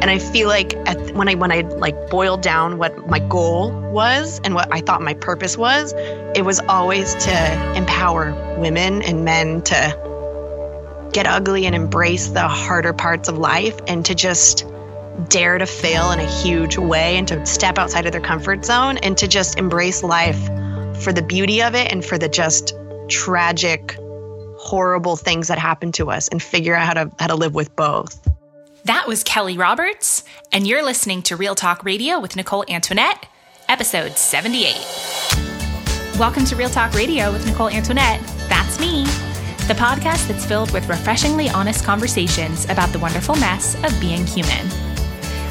And I feel like at, when I when I like boiled down what my goal was and what I thought my purpose was, it was always to empower women and men to get ugly and embrace the harder parts of life and to just dare to fail in a huge way and to step outside of their comfort zone and to just embrace life for the beauty of it and for the just tragic horrible things that happen to us and figure out how to how to live with both. That was Kelly Roberts, and you're listening to Real Talk Radio with Nicole Antoinette, episode 78. Welcome to Real Talk Radio with Nicole Antoinette. That's me, the podcast that's filled with refreshingly honest conversations about the wonderful mess of being human.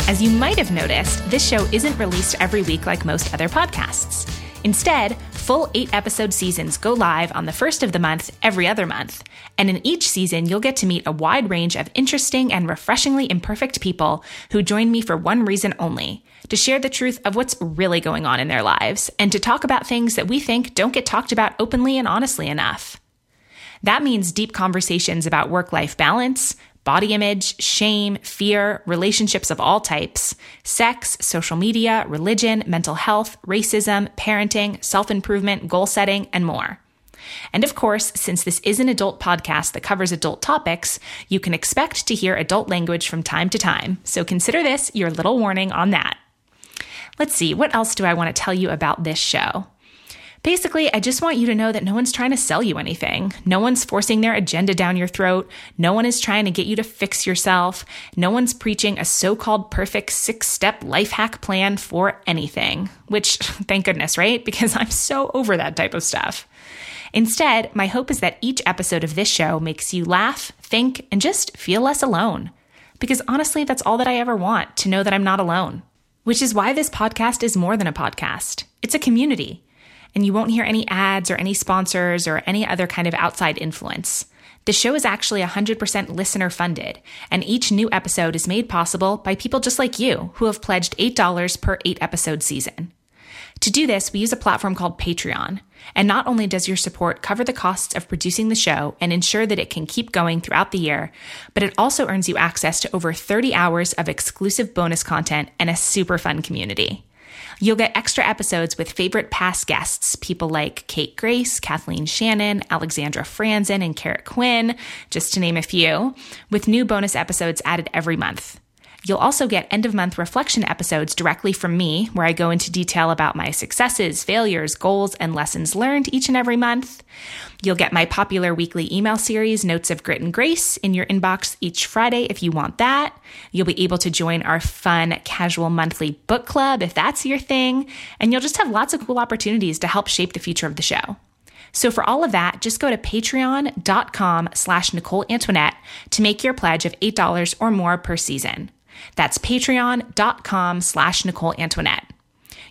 As you might have noticed, this show isn't released every week like most other podcasts. Instead, full eight episode seasons go live on the first of the month every other month. And in each season, you'll get to meet a wide range of interesting and refreshingly imperfect people who join me for one reason only to share the truth of what's really going on in their lives and to talk about things that we think don't get talked about openly and honestly enough. That means deep conversations about work life balance, body image, shame, fear, relationships of all types, sex, social media, religion, mental health, racism, parenting, self improvement, goal setting, and more. And of course, since this is an adult podcast that covers adult topics, you can expect to hear adult language from time to time. So consider this your little warning on that. Let's see, what else do I want to tell you about this show? Basically, I just want you to know that no one's trying to sell you anything. No one's forcing their agenda down your throat. No one is trying to get you to fix yourself. No one's preaching a so called perfect six step life hack plan for anything. Which, thank goodness, right? Because I'm so over that type of stuff. Instead, my hope is that each episode of this show makes you laugh, think, and just feel less alone. Because honestly, that's all that I ever want to know that I'm not alone. Which is why this podcast is more than a podcast, it's a community and you won't hear any ads or any sponsors or any other kind of outside influence. The show is actually 100% listener funded, and each new episode is made possible by people just like you who have pledged $8 per eight episode season. To do this, we use a platform called Patreon. And not only does your support cover the costs of producing the show and ensure that it can keep going throughout the year, but it also earns you access to over 30 hours of exclusive bonus content and a super fun community. You'll get extra episodes with favorite past guests, people like Kate Grace, Kathleen Shannon, Alexandra Franzen, and Carrot Quinn, just to name a few, with new bonus episodes added every month. You'll also get end of month reflection episodes directly from me, where I go into detail about my successes, failures, goals, and lessons learned each and every month. You'll get my popular weekly email series, Notes of Grit and Grace, in your inbox each Friday if you want that. You'll be able to join our fun, casual monthly book club if that's your thing. And you'll just have lots of cool opportunities to help shape the future of the show. So for all of that, just go to patreon.com slash Nicole Antoinette to make your pledge of $8 or more per season. That's patreon.com slash Nicole Antoinette.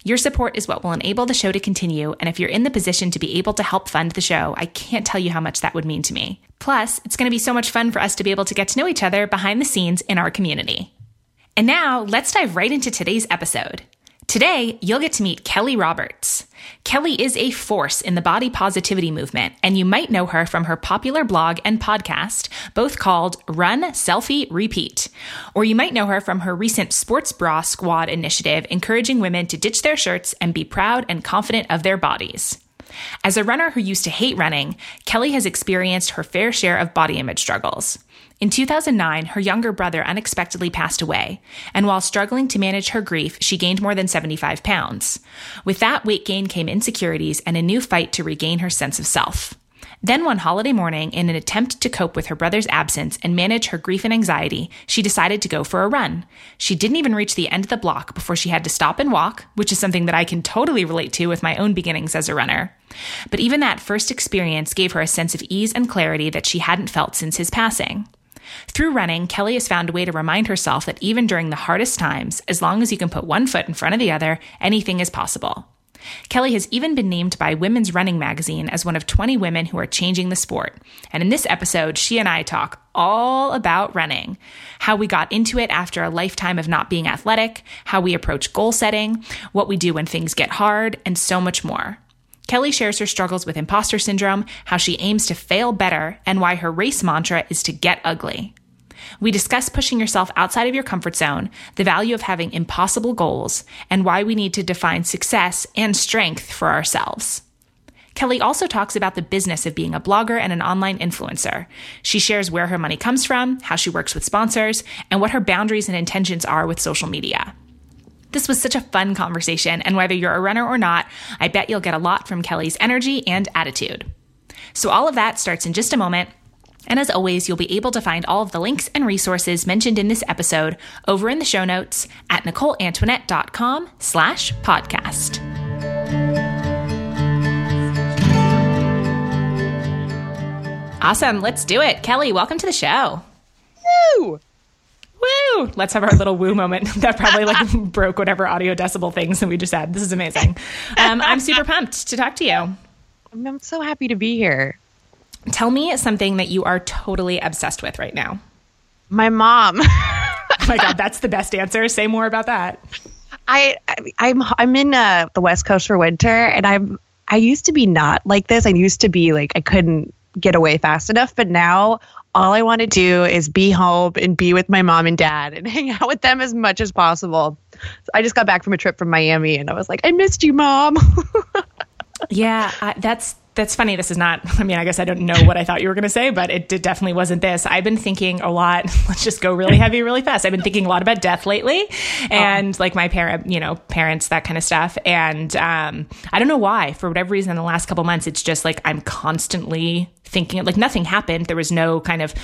Your support is what will enable the show to continue, and if you're in the position to be able to help fund the show, I can't tell you how much that would mean to me. Plus, it's going to be so much fun for us to be able to get to know each other behind the scenes in our community. And now, let's dive right into today's episode. Today, you'll get to meet Kelly Roberts. Kelly is a force in the body positivity movement, and you might know her from her popular blog and podcast, both called Run, Selfie, Repeat. Or you might know her from her recent Sports Bra Squad initiative, encouraging women to ditch their shirts and be proud and confident of their bodies. As a runner who used to hate running, Kelly has experienced her fair share of body image struggles. In 2009, her younger brother unexpectedly passed away, and while struggling to manage her grief, she gained more than 75 pounds. With that weight gain came insecurities and a new fight to regain her sense of self. Then one holiday morning, in an attempt to cope with her brother's absence and manage her grief and anxiety, she decided to go for a run. She didn't even reach the end of the block before she had to stop and walk, which is something that I can totally relate to with my own beginnings as a runner. But even that first experience gave her a sense of ease and clarity that she hadn't felt since his passing. Through running, Kelly has found a way to remind herself that even during the hardest times, as long as you can put one foot in front of the other, anything is possible. Kelly has even been named by Women's Running Magazine as one of 20 women who are changing the sport. And in this episode, she and I talk all about running, how we got into it after a lifetime of not being athletic, how we approach goal setting, what we do when things get hard, and so much more. Kelly shares her struggles with imposter syndrome, how she aims to fail better, and why her race mantra is to get ugly. We discuss pushing yourself outside of your comfort zone, the value of having impossible goals, and why we need to define success and strength for ourselves. Kelly also talks about the business of being a blogger and an online influencer. She shares where her money comes from, how she works with sponsors, and what her boundaries and intentions are with social media. This was such a fun conversation, and whether you're a runner or not, I bet you'll get a lot from Kelly's energy and attitude. So, all of that starts in just a moment. And as always, you'll be able to find all of the links and resources mentioned in this episode over in the show notes at NicoleAntoinette.com slash podcast. Awesome. Let's do it. Kelly, welcome to the show. Woo! Woo! Let's have our little woo moment. that probably like broke whatever audio decibel things that we just had. This is amazing. Um, I'm super pumped to talk to you. I'm so happy to be here. Tell me something that you are totally obsessed with right now. My mom. oh my god, that's the best answer. Say more about that. I, I am I'm, I'm in uh, the West Coast for winter, and I'm I used to be not like this. I used to be like I couldn't get away fast enough, but now all I want to do is be home and be with my mom and dad and hang out with them as much as possible. So I just got back from a trip from Miami, and I was like, I missed you, mom. yeah, uh, that's that's funny. This is not, I mean, I guess I don't know what I thought you were going to say, but it, it, definitely wasn't this. I've been thinking a lot. Let's just go really heavy, really fast. I've been thinking a lot about death lately and oh. like my parent, you know, parents, that kind of stuff. And um, I don't know why, for whatever reason, in the last couple months, it's just like I'm constantly thinking, like nothing happened. There was no kind of,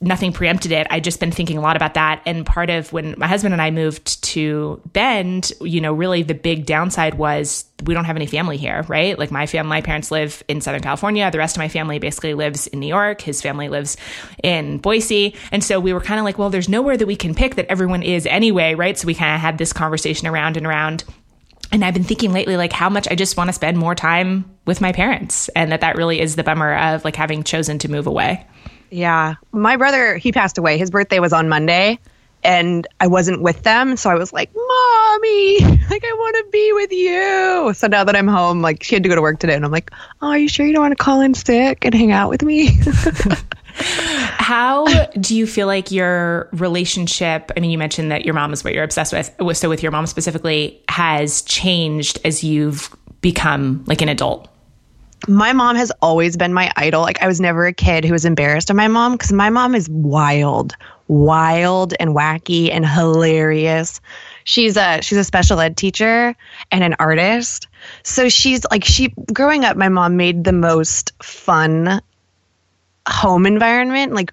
nothing preempted it. I just been thinking a lot about that. And part of when my husband and I moved to Bend, you know, really the big downside was we don't have any family here, right? Like my family, my parents live in Southern California. The rest of my family basically lives in New York. His family lives in Boise. And so we were kind of like, well, there's nowhere that we can pick that everyone is anyway, right? So we kind of had this conversation around and around. And I've been thinking lately, like how much I just want to spend more time with my parents, and that that really is the bummer of like having chosen to move away. Yeah. My brother, he passed away. His birthday was on Monday and I wasn't with them. So I was like, Mommy, like, I want to be with you. So now that I'm home, like, she had to go to work today. And I'm like, Oh, are you sure you don't want to call in sick and hang out with me? How do you feel like your relationship? I mean, you mentioned that your mom is what you're obsessed with. So, with your mom specifically, has changed as you've become like an adult? My mom has always been my idol. Like I was never a kid who was embarrassed of my mom because my mom is wild, wild and wacky and hilarious. She's a she's a special ed teacher and an artist. So she's like she growing up my mom made the most fun home environment. Like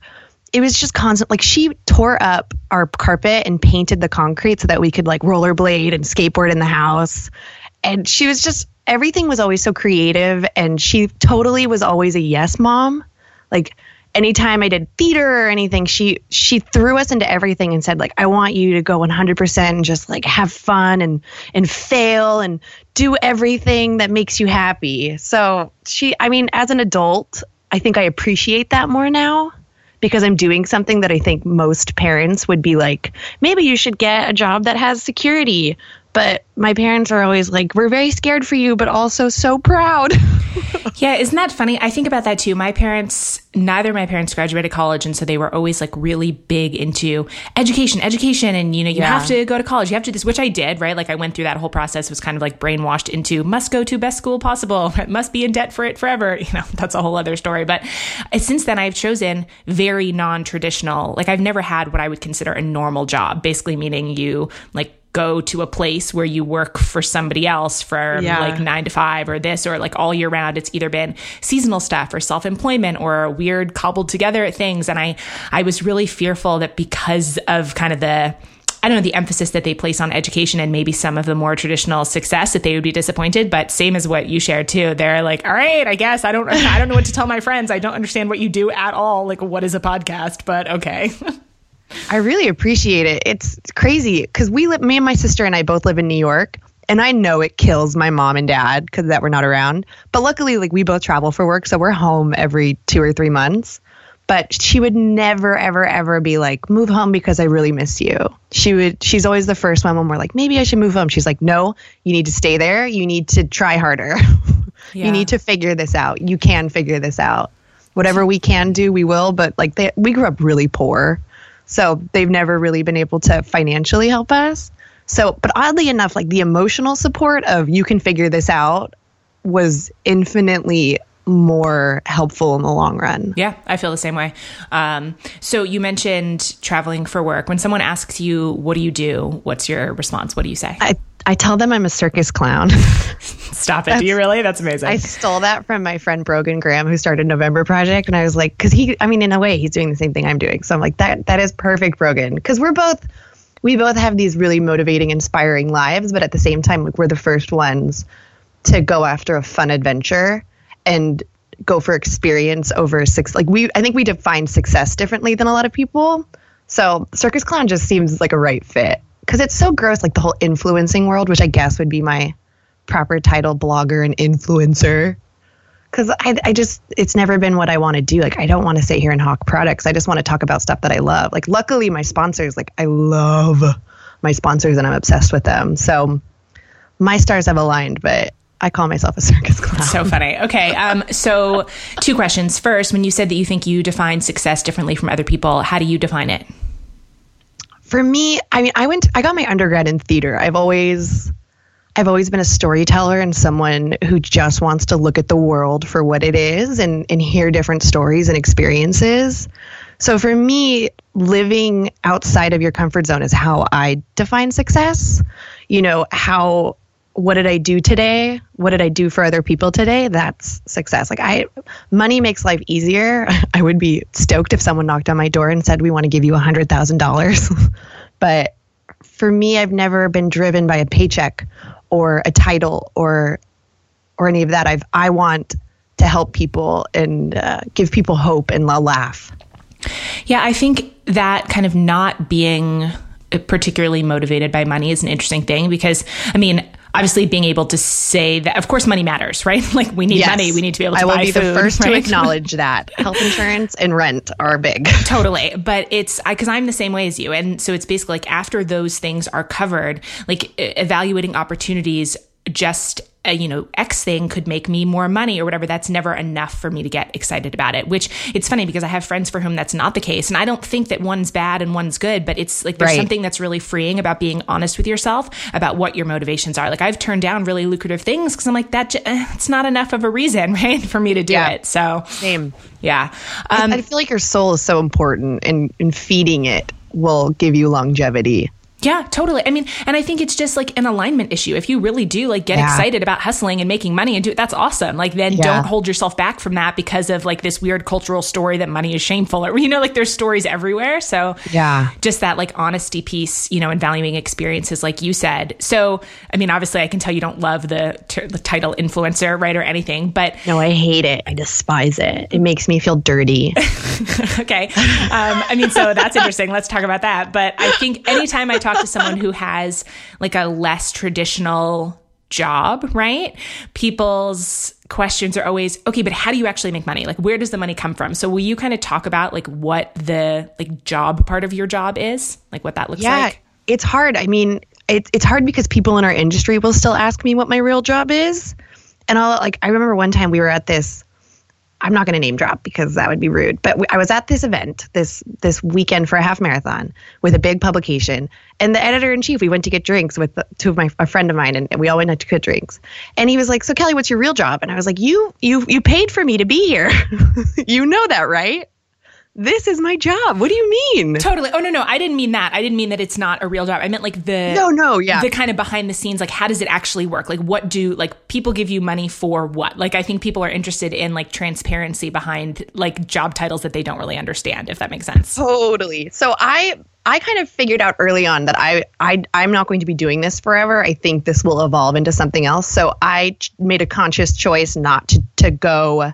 it was just constant like she tore up our carpet and painted the concrete so that we could like rollerblade and skateboard in the house. And she was just everything was always so creative and she totally was always a yes mom. Like anytime I did theater or anything, she she threw us into everything and said like I want you to go 100% and just like have fun and and fail and do everything that makes you happy. So she I mean as an adult, I think I appreciate that more now because I'm doing something that I think most parents would be like, maybe you should get a job that has security but my parents are always like, we're very scared for you, but also so proud. yeah, isn't that funny? I think about that too. My parents, neither of my parents graduated college. And so they were always like really big into education, education. And, you know, you yeah. have to go to college, you have to do this, which I did, right? Like I went through that whole process, was kind of like brainwashed into must go to best school possible, must be in debt for it forever. You know, that's a whole other story. But uh, since then, I've chosen very non traditional, like I've never had what I would consider a normal job, basically meaning you like go to a place where you work for somebody else for yeah. like nine to five or this or like all year round. It's either been seasonal stuff or self employment or weird cobbled together things. And I, I was really fearful that because of kind of the, I don't know, the emphasis that they place on education and maybe some of the more traditional success that they would be disappointed. But same as what you shared too. They're like, all right, I guess I don't, I don't know what to tell my friends. I don't understand what you do at all. Like, what is a podcast? But okay. I really appreciate it. It's crazy because we live, me and my sister and I both live in New York. And I know it kills my mom and dad because that we're not around. But luckily, like we both travel for work, so we're home every two or three months. But she would never, ever, ever be like, move home because I really miss you. She would, she's always the first one when we're like, maybe I should move home. She's like, no, you need to stay there. You need to try harder. Yeah. you need to figure this out. You can figure this out. whatever we can do, we will. But like they, we grew up really poor, so they've never really been able to financially help us. So, but oddly enough, like the emotional support of you can figure this out was infinitely more helpful in the long run. Yeah, I feel the same way. Um, so you mentioned traveling for work. When someone asks you, "What do you do?" What's your response? What do you say? I I tell them I'm a circus clown. Stop it! do you really? That's amazing. I stole that from my friend Brogan Graham, who started November Project, and I was like, because he, I mean, in a way, he's doing the same thing I'm doing. So I'm like, that that is perfect, Brogan, because we're both. We both have these really motivating, inspiring lives, but at the same time, like we're the first ones to go after a fun adventure and go for experience over six like we i think we define success differently than a lot of people so circus clown just seems like a right fit because it's so gross like the whole influencing world which i guess would be my proper title blogger and influencer because I, I just it's never been what i want to do like i don't want to sit here and hawk products i just want to talk about stuff that i love like luckily my sponsors like i love my sponsors and i'm obsessed with them so my stars have aligned but I call myself a circus clown. So funny. Okay. Um, so, two questions. First, when you said that you think you define success differently from other people, how do you define it? For me, I mean, I went, I got my undergrad in theater. I've always, I've always been a storyteller and someone who just wants to look at the world for what it is and, and hear different stories and experiences. So for me, living outside of your comfort zone is how I define success. You know, how what did I do today? What did I do for other people today? That's success. Like I money makes life easier. I would be stoked if someone knocked on my door and said we want to give you a hundred thousand dollars. but for me, I've never been driven by a paycheck or a title or or any of that. I've I want to help people and uh, give people hope and a laugh. Yeah, I think that kind of not being particularly motivated by money is an interesting thing because I mean obviously being able to say that of course money matters right? Like we need yes. money. We need to be able to I will be food, the first right? to acknowledge that. Health insurance and rent are big. Totally. But it's because i'm the same way as you. And so it's basically like after those things are covered like evaluating opportunities just a, you know, X thing could make me more money or whatever, that's never enough for me to get excited about it. Which it's funny because I have friends for whom that's not the case. And I don't think that one's bad and one's good, but it's like there's right. something that's really freeing about being honest with yourself about what your motivations are. Like I've turned down really lucrative things because I'm like, that eh, it's not enough of a reason, right, for me to do yeah. it. So, same. Yeah. Um, I, I feel like your soul is so important and, and feeding it will give you longevity. Yeah, totally. I mean, and I think it's just like an alignment issue. If you really do like get yeah. excited about hustling and making money and do it, that's awesome. Like then yeah. don't hold yourself back from that because of like this weird cultural story that money is shameful or you know like there's stories everywhere. So yeah, just that like honesty piece, you know, and valuing experiences like you said. So I mean, obviously I can tell you don't love the, t- the title influencer, right, or anything, but no, I hate it. I despise it. It makes me feel dirty. okay, um, I mean, so that's interesting. Let's talk about that. But I think anytime I talk talk to someone who has like a less traditional job, right? People's questions are always, okay, but how do you actually make money? Like where does the money come from? So will you kind of talk about like what the like job part of your job is? Like what that looks yeah, like? It's hard. I mean, it's it's hard because people in our industry will still ask me what my real job is. And I'll like I remember one time we were at this I'm not going to name drop because that would be rude. But I was at this event this this weekend for a half marathon with a big publication, and the editor in chief. We went to get drinks with the, two of my a friend of mine, and we all went out to get drinks. And he was like, "So Kelly, what's your real job?" And I was like, "You you you paid for me to be here. you know that, right?" This is my job. What do you mean? Totally. Oh no, no, I didn't mean that. I didn't mean that it's not a real job. I meant like the No, no, yeah. The kind of behind the scenes like how does it actually work? Like what do like people give you money for what? Like I think people are interested in like transparency behind like job titles that they don't really understand if that makes sense. Totally. So I I kind of figured out early on that I, I I'm not going to be doing this forever. I think this will evolve into something else. So I made a conscious choice not to to go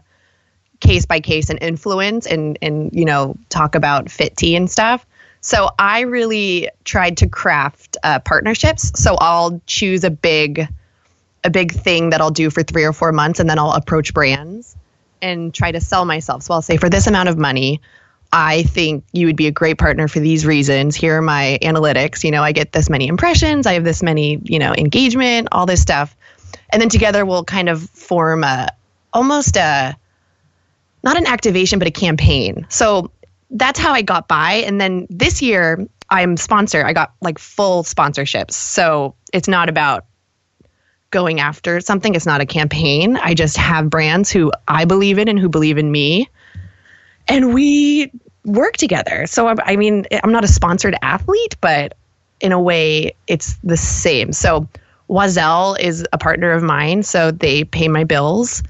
case by case and influence and and you know talk about fit tea and stuff. So I really tried to craft uh, partnerships. So I'll choose a big a big thing that I'll do for three or four months, and then I'll approach brands and try to sell myself. So I'll say for this amount of money. I think you would be a great partner for these reasons. Here are my analytics. You know, I get this many impressions, I have this many, you know, engagement, all this stuff. And then together we'll kind of form a almost a not an activation, but a campaign. So that's how I got by. And then this year, I'm sponsor. I got like full sponsorships. So it's not about going after something. It's not a campaign. I just have brands who I believe in and who believe in me. And we work together. So, I mean, I'm not a sponsored athlete, but in a way, it's the same. So, Oiselle is a partner of mine. So, they pay my bills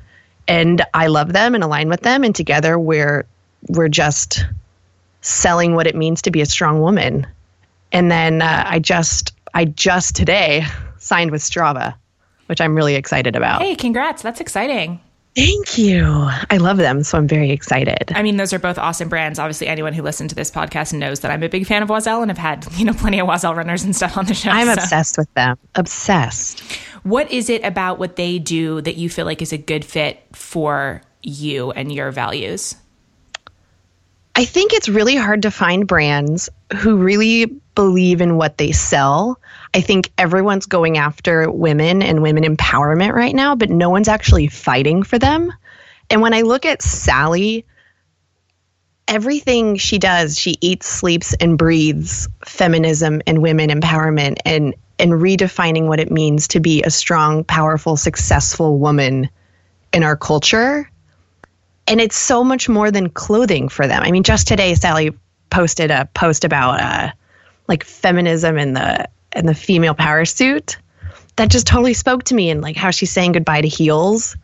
and I love them and align with them. And together, we're, we're just selling what it means to be a strong woman. And then uh, I just, I just today signed with Strava which I'm really excited about. Hey, congrats. That's exciting. Thank you. I love them, so I'm very excited. I mean, those are both awesome brands. Obviously, anyone who listened to this podcast knows that I'm a big fan of Oiselle and have had, you know, plenty of Oiselle runners and stuff on the show. I'm so. obsessed with them. Obsessed. What is it about what they do that you feel like is a good fit for you and your values? I think it's really hard to find brands who really believe in what they sell I think everyone's going after women and women empowerment right now, but no one's actually fighting for them. And when I look at Sally, everything she does, she eats, sleeps, and breathes feminism and women empowerment and and redefining what it means to be a strong, powerful, successful woman in our culture. And it's so much more than clothing for them. I mean, just today, Sally posted a post about uh, like feminism and the and the female power suit that just totally spoke to me and like how she's saying goodbye to heels.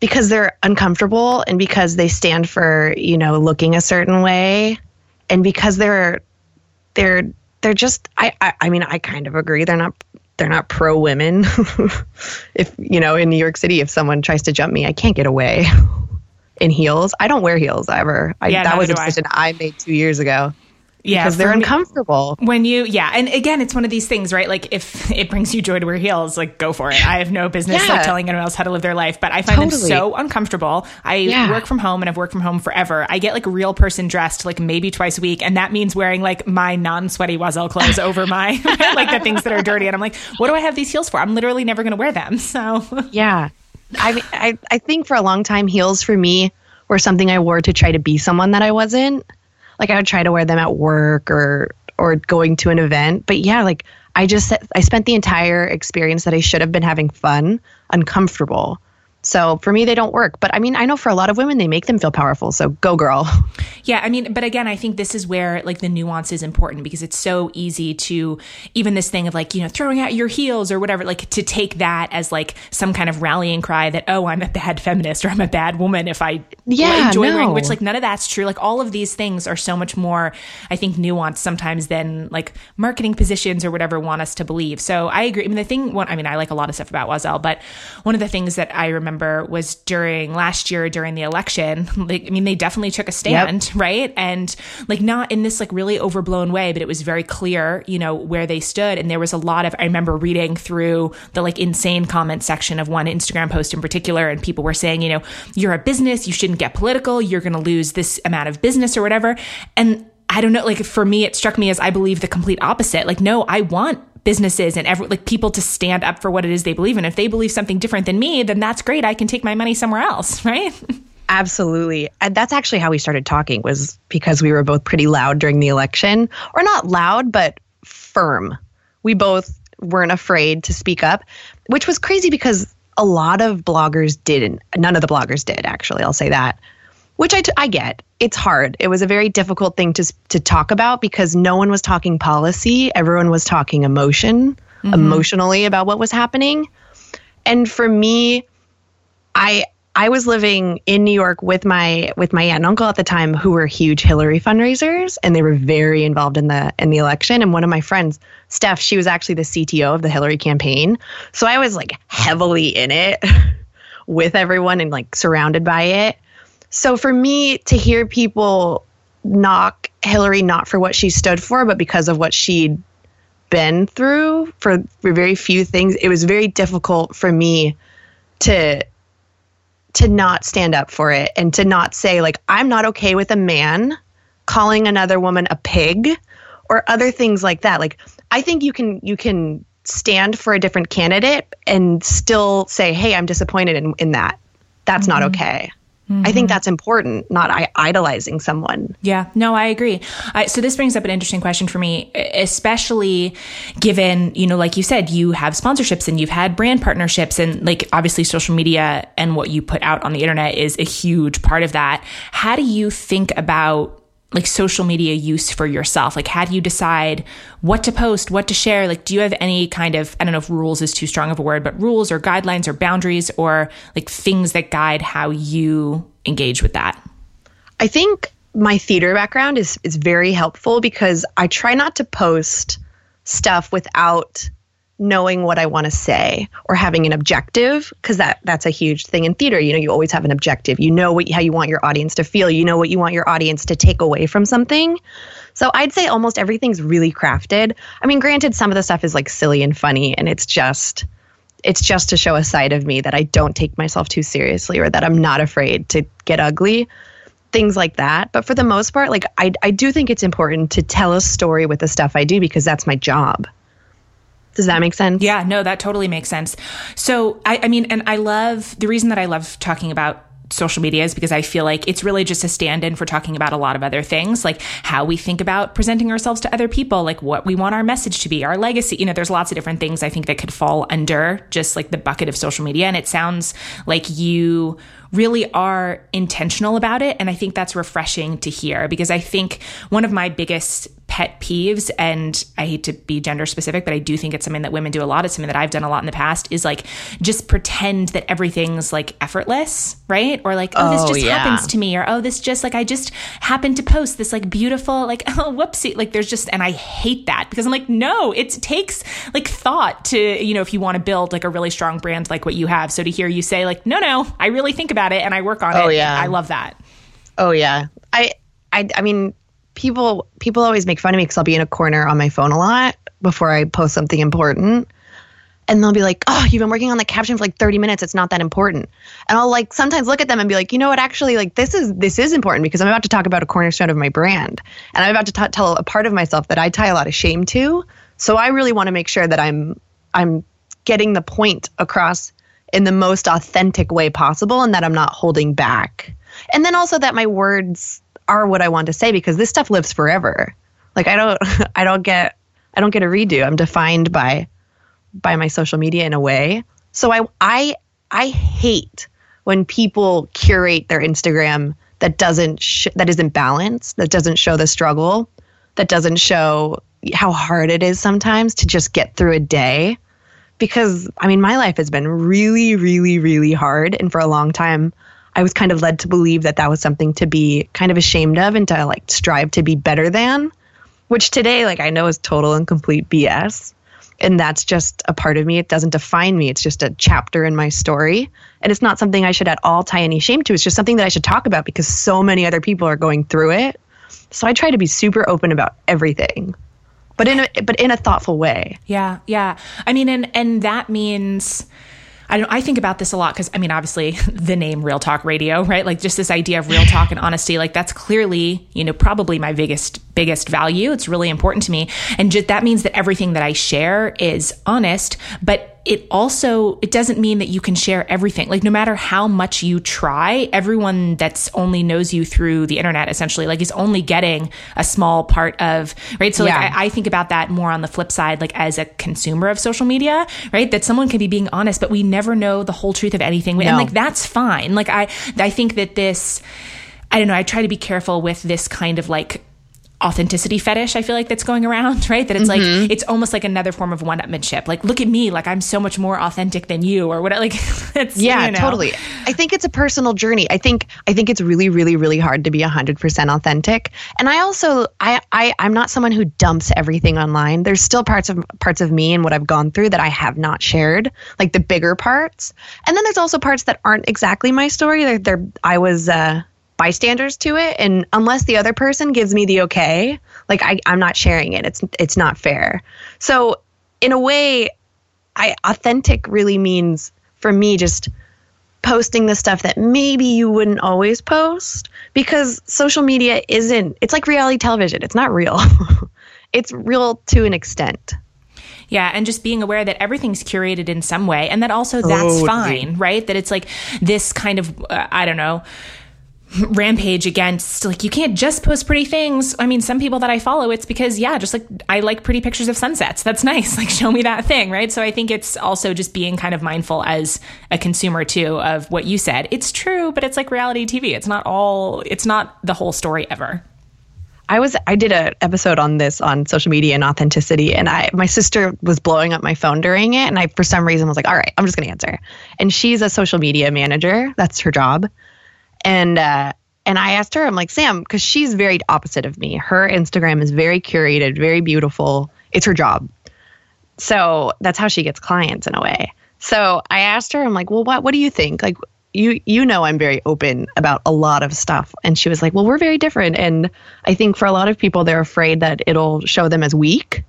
Because they're uncomfortable and because they stand for you know looking a certain way and because they're they're they're just I, I i, mean i kind of agree. They're not they're not pro women. If you know in new york city if someone tries to jump me i can't get away in heels. I don't wear heels ever. I, yeah, that was a decision I. I made two years ago yeah, because they're uncomfortable. When you, yeah, and again, it's one of these things, right? Like if it brings you joy to wear heels, like go for it. I have no business yeah. like telling anyone else how to live their life, but I find totally. them so uncomfortable. I yeah. work from home and I've worked from home forever. I get like a real person dressed like maybe twice a week, and that means wearing like my non-sweaty Oiselle clothes over my like the things that are dirty. And I'm like, what do I have these heels for? I'm literally never going to wear them. So yeah, I, I I think for a long time heels for me were something I wore to try to be someone that I wasn't like I would try to wear them at work or or going to an event. But yeah, like I just I spent the entire experience that I should have been having fun uncomfortable. So for me, they don't work. But I mean, I know for a lot of women, they make them feel powerful. So go, girl. Yeah. I mean, but again, I think this is where like the nuance is important because it's so easy to even this thing of like, you know, throwing out your heels or whatever, like to take that as like some kind of rallying cry that, oh, I'm a bad feminist or I'm a bad woman if I yeah, enjoy no. wearing, which like none of that's true. Like all of these things are so much more, I think, nuanced sometimes than like marketing positions or whatever want us to believe. So I agree. I mean, the thing, one, I mean, I like a lot of stuff about Oiselle, but one of the things that I remember remember was during last year during the election. Like, I mean, they definitely took a stand, yep. right? And like not in this like really overblown way, but it was very clear, you know, where they stood. And there was a lot of, I remember reading through the like insane comment section of one Instagram post in particular, and people were saying, you know, you're a business, you shouldn't get political, you're going to lose this amount of business or whatever. And I don't know, like for me, it struck me as I believe the complete opposite. Like, no, I want businesses and every, like people to stand up for what it is they believe in. If they believe something different than me, then that's great. I can take my money somewhere else, right? Absolutely. And that's actually how we started talking was because we were both pretty loud during the election, or not loud, but firm. We both weren't afraid to speak up, which was crazy because a lot of bloggers didn't. None of the bloggers did, actually. I'll say that which I, t- I get. It's hard. It was a very difficult thing to to talk about because no one was talking policy. Everyone was talking emotion, mm-hmm. emotionally about what was happening. And for me, I I was living in New York with my with my aunt and uncle at the time who were huge Hillary fundraisers and they were very involved in the in the election and one of my friends Steph she was actually the CTO of the Hillary campaign so I was like heavily in it with everyone and like surrounded by it so for me to hear people knock Hillary not for what she stood for, but because of what she'd been through for, for very few things, it was very difficult for me to to not stand up for it and to not say like I'm not okay with a man calling another woman a pig or other things like that. Like I think you can you can stand for a different candidate and still say, "Hey, I'm disappointed in in that." That's mm-hmm. not okay. Mm-hmm. I think that's important, not I- idolizing someone. Yeah, no, I agree. I, so this brings up an interesting question for me, especially given, you know, like you said, you have sponsorships and you've had brand partnerships and like obviously social media and what you put out on the internet is a huge part of that. How do you think about like social media use for yourself? Like, how do you decide what to post, what to share? Like, do you have any kind of, I don't know if rules is too strong of a word, but rules or guidelines or boundaries or like things that guide how you engage with that? I think my theater background is is very helpful because I try not to post stuff without knowing what I want to say or having an objective because that that's a huge thing in theater. You know, you always have an objective. You know what how you want your audience to feel. You know what you want your audience to take away from something. So I'd say almost everything's really crafted. I mean, granted, some of the stuff is like silly and funny, and it's just it's just to show a side of me that I don't take myself too seriously or that I'm not afraid to get ugly. Things like that. But for the most part, like I, I do think it's important to tell a story with the stuff I do because that's my job. Does that make sense? Yeah, no, that totally makes sense. So, I, I mean, and I love the reason that I love talking about social media is because I feel like it's really just a stand in for talking about a lot of other things, like how we think about presenting ourselves to other people, like what we want our message to be, our legacy. You know, there's lots of different things I think that could fall under just like the bucket of social media. And it sounds like you really are intentional about it. And I think that's refreshing to hear because I think one of my biggest pet peeves, and I hate to be gender specific, but I do think it's something that women do a lot. It's something that I've done a lot in the past is like just pretend that everything's like effortless, right? Or like, oh, this oh, just yeah. happens to me, or oh, this just like I just happened to post this like beautiful, like, oh, whoopsie. Like there's just, and I hate that because I'm like, no, it takes like thought to, you know, if you want to build like a really strong brand like what you have. So to hear you say, like, no, no, I really think about it and I work on oh, it. Oh, yeah. I love that. Oh, yeah. I, I, I mean, people people always make fun of me because I'll be in a corner on my phone a lot before I post something important. And they'll be like, "Oh, you've been working on the caption for like 30 minutes. It's not that important." And I'll like sometimes look at them and be like, "You know what? Actually, like this is this is important because I'm about to talk about a cornerstone of my brand, and I'm about to t- tell a part of myself that I tie a lot of shame to. So I really want to make sure that I'm I'm getting the point across in the most authentic way possible, and that I'm not holding back. And then also that my words are what I want to say because this stuff lives forever. Like I don't I don't get I don't get a redo. I'm defined by by my social media in a way. So I I I hate when people curate their Instagram that doesn't sh- that isn't balanced, that doesn't show the struggle, that doesn't show how hard it is sometimes to just get through a day because I mean my life has been really really really hard and for a long time I was kind of led to believe that that was something to be kind of ashamed of and to like strive to be better than, which today, like, I know is total and complete BS. And that's just a part of me. It doesn't define me. It's just a chapter in my story. And it's not something I should at all tie any shame to. It's just something that I should talk about because so many other people are going through it. So I try to be super open about everything but in a but in a thoughtful way. Yeah, yeah. I mean, and and that means I don't I think about this a lot because I mean obviously the name Real Talk Radio, right? Like just this idea of real talk and honesty, like that's clearly, you know, probably my biggest biggest value. It's really important to me. And just that means that everything that I share is honest, but it also it doesn't mean that you can share everything like no matter how much you try everyone that's only knows you through the internet essentially like is only getting a small part of right so yeah. like I, I, think about that more on the flip side like as a consumer of social media right that someone can be being honest but we never know the whole truth of anything no. and like that's fine like i i think that this I don't know. I try to be careful with this kind of like authenticity fetish I feel like that's going around, right? That it's mm-hmm. like it's almost like another form of one-upmanship. Like, look at me, like I'm so much more authentic than you, or what? Like, it's yeah, you know. totally. I think it's a personal journey. I think I think it's really, really, really hard to be hundred percent authentic. And I also I, I I'm not someone who dumps everything online. There's still parts of parts of me and what I've gone through that I have not shared, like the bigger parts. And then there's also parts that aren't exactly my story. They're, they're I was. uh bystanders to it. And unless the other person gives me the okay like I, i'm not sharing it. It's it's not fair. So in a way i authentic really means for me just posting the stuff that maybe you wouldn't always post because social media isn't it's like reality television. It's not real. It's real to an extent. Yeah, and just being aware that everything's curated in some way and that also that's oh, fine, right? That it's like this kind of uh, I don't know, rampage against like you can't just post pretty things. I mean, some people that I follow, it's because yeah, just like I like pretty pictures of sunsets. That's nice. Like show me that thing, right? So I think it's also just being kind of mindful as a consumer too of what you said. It's true, but it's like reality TV. It's not all. It's not the whole story ever. I was I did an episode on this on social media and authenticity, and I my sister was blowing up my phone during it, and I for some reason was like, all right, I'm just gonna answer. And she's a social media manager. That's her job and uh, and I asked her, I'm like, Sam, because she's very opposite of me. Her Instagram is very curated, very beautiful. It's her job. So that's how she gets clients in a way. So I asked her, I'm like, well, what what do you think? Like you you know I'm very open about a lot of stuff. And she was like, Well, we're very different. And I think for a lot of people they're afraid that it'll show them as weak.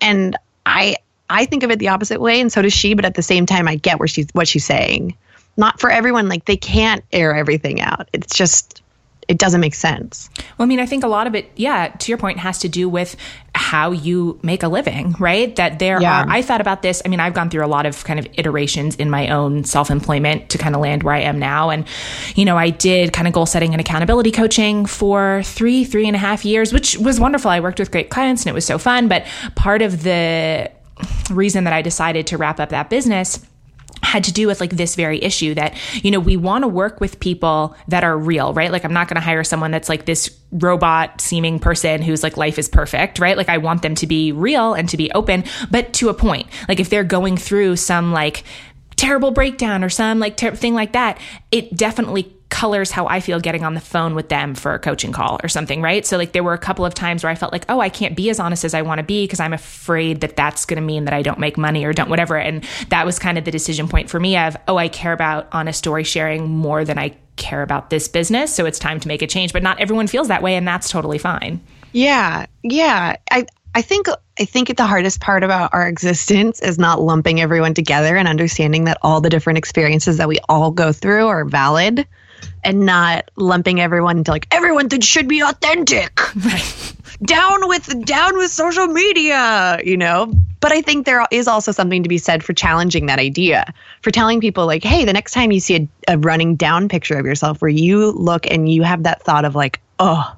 And I I think of it the opposite way, and so does she, but at the same time I get where she's what she's saying not for everyone. Like they can't air everything out. It's just it doesn't make sense. Well, I mean, I think a lot of it, yeah, to your point, has to do with how you make a living, right? That there yeah. are, I thought about this. I mean, I've gone through a lot of kind of iterations in my own self employment to kind of land where I am now. And, you know, I did kind of goal setting and accountability coaching for three, three and a half years, which was wonderful. I worked with great clients and it was so fun. But part of the reason that I decided to wrap up that business had to do with like this very issue that you know we want to work with people that are real right? Like i'm not going to hire someone that's like this robot seeming person who's like life is perfect right? Like i want them to be real and to be open but to a point. Like if they're going through some like terrible breakdown or some like ter- thing like that it definitely colors how I feel getting on the phone with them for a coaching call or something, right? So, like, there were a couple of times where I felt like, oh, I can't be as honest as I want to be because I'm afraid that that's going to mean that I don't make money or don't whatever. And that was kind of the decision point for me of, oh, I care about honest story sharing more than I care about this business. So, it's time to make a change. But not everyone feels that way, and that's totally fine. Yeah. Yeah. I, I think I think the hardest part about our existence is not lumping everyone together and understanding that all the different experiences that we all go through are valid and not lumping everyone into like everyone that should be authentic. Right. down with down with social media, you know. But I think there is also something to be said for challenging that idea, for telling people like, hey, the next time you see a, a running down picture of yourself where you look and you have that thought of like, oh,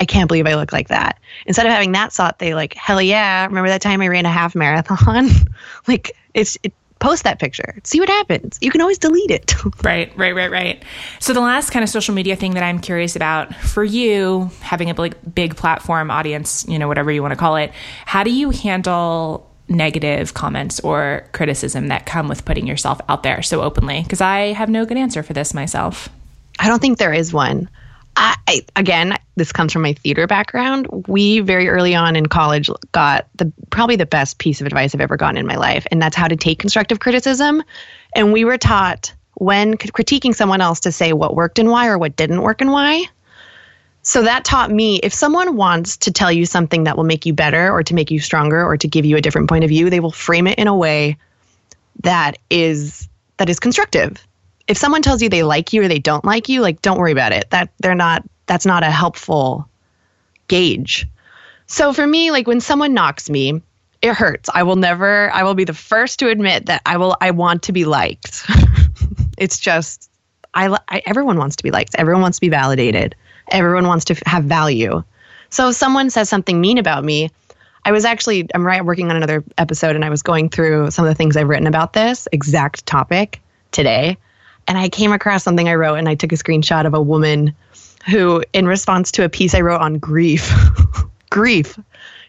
I can't believe I look like that. Instead of having that thought, they like, hell yeah, remember that time I ran a half marathon? like it's it, post that picture. See what happens. You can always delete it. right, right, right, right. So the last kind of social media thing that I'm curious about for you, having a big, big platform audience, you know, whatever you want to call it, how do you handle negative comments or criticism that come with putting yourself out there so openly? Because I have no good answer for this myself. I don't think there is one. I, I, again, this comes from my theater background. We very early on in college got the probably the best piece of advice I've ever gotten in my life, and that's how to take constructive criticism. And we were taught when critiquing someone else to say what worked and why or what didn't work and why. So that taught me if someone wants to tell you something that will make you better or to make you stronger or to give you a different point of view, they will frame it in a way that is that is constructive if someone tells you they like you or they don't like you, like don't worry about it. That they're not that's not a helpful gauge. So for me, like when someone knocks me, it hurts. I will never I will be the first to admit that I will I want to be liked. it's just I, I everyone wants to be liked. Everyone wants to be validated. Everyone wants to have value. So if someone says something mean about me, I was actually I'm right working on another episode and I was going through some of the things I've written about this exact topic today and I came across something I wrote and I took a screenshot of a woman who, in response to a piece I wrote on grief, grief,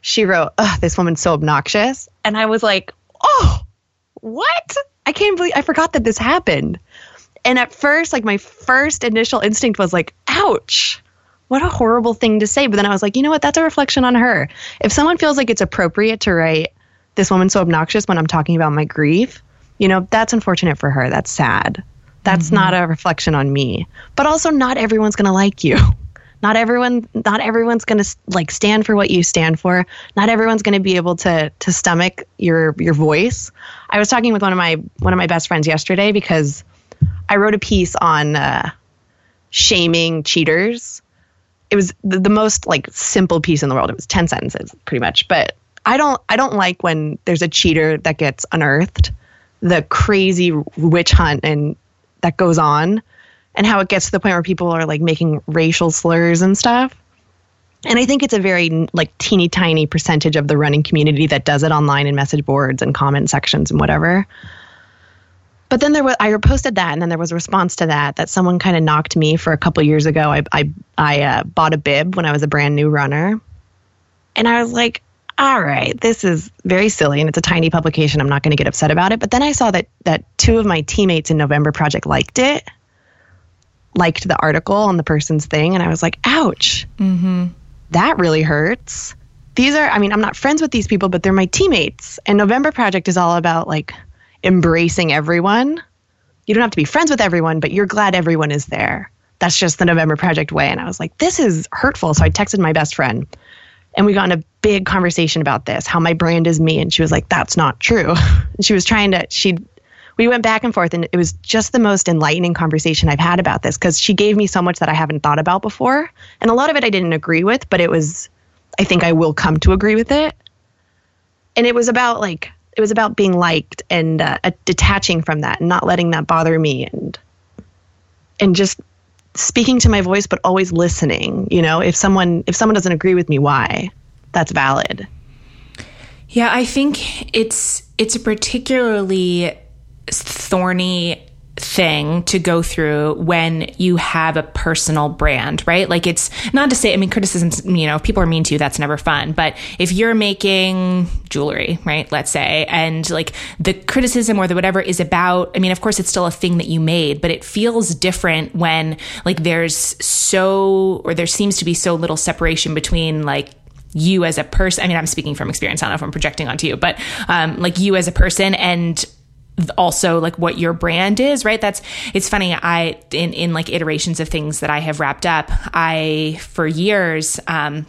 she wrote, This woman's so obnoxious. And I was like, Oh, what? I can't believe I forgot that this happened. And at first, like my first initial instinct was like, ouch, what a horrible thing to say. But then I was like, you know what? That's a reflection on her. If someone feels like it's appropriate to write, this woman's so obnoxious when I'm talking about my grief, you know, that's unfortunate for her. That's sad. That's mm-hmm. not a reflection on me. But also not everyone's going to like you. Not everyone not everyone's going to like stand for what you stand for. Not everyone's going to be able to to stomach your your voice. I was talking with one of my one of my best friends yesterday because I wrote a piece on uh, shaming cheaters. It was the, the most like simple piece in the world. It was 10 sentences pretty much, but I don't I don't like when there's a cheater that gets unearthed, the crazy witch hunt and that goes on, and how it gets to the point where people are like making racial slurs and stuff. And I think it's a very like teeny tiny percentage of the running community that does it online in message boards and comment sections and whatever. But then there was I posted that, and then there was a response to that that someone kind of knocked me for a couple years ago. I I, I uh, bought a bib when I was a brand new runner, and I was like, all right, this is very silly, and it's a tiny publication. I'm not going to get upset about it. But then I saw that that two of my teammates in November Project liked it, liked the article on the person's thing, and I was like, ouch, mm-hmm. that really hurts. These are, I mean, I'm not friends with these people, but they're my teammates. And November Project is all about like embracing everyone. You don't have to be friends with everyone, but you're glad everyone is there. That's just the November Project way. And I was like, this is hurtful. So I texted my best friend and we got in a big conversation about this, how my brand is me. And she was like, that's not true. And she was trying to, she, we went back and forth and it was just the most enlightening conversation I've had about this because she gave me so much that I haven't thought about before. And a lot of it I didn't agree with, but it was, I think I will come to agree with it. And it was about like it was about being liked and uh, detaching from that and not letting that bother me and and just speaking to my voice but always listening you know? If someone if someone doesn't agree with me why? That's valid. Yeah i think it's it's a particularly thorny thing to go through when you have a personal brand, right? Like it's not to say, I mean, criticisms, you know, if people are mean to you, that's never fun. But if you're making jewelry, right, let's say, and like the criticism or the whatever is about, I mean, of course, it's still a thing that you made, but it feels different when like there's so, or there seems to be so little separation between like you as a person. I mean, I'm speaking from experience. I don't know if I'm projecting onto you, but um, like you as a person and also like what your brand is, right? That's it's funny. I in in like iterations of things that I have wrapped up, I for years um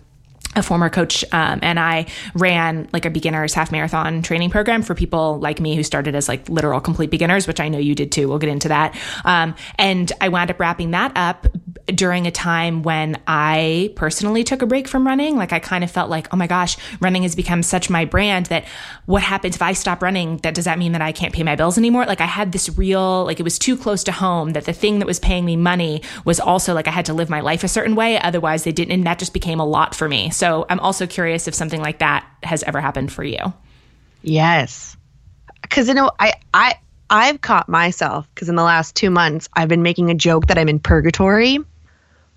a former coach um, and I ran like a beginners half marathon training program for people like me who started as like literal complete beginners, which I know you did too. We'll get into that. Um, and I wound up wrapping that up during a time when I personally took a break from running. Like I kind of felt like, oh my gosh, running has become such my brand that what happens if I stop running? That does that mean that I can't pay my bills anymore? Like I had this real, like it was too close to home that the thing that was paying me money was also like I had to live my life a certain way. Otherwise they didn't. And that just became a lot for me. So I'm also curious if something like that has ever happened for you. Yes. Cause you know, I, I, I've caught myself because in the last two months I've been making a joke that I'm in purgatory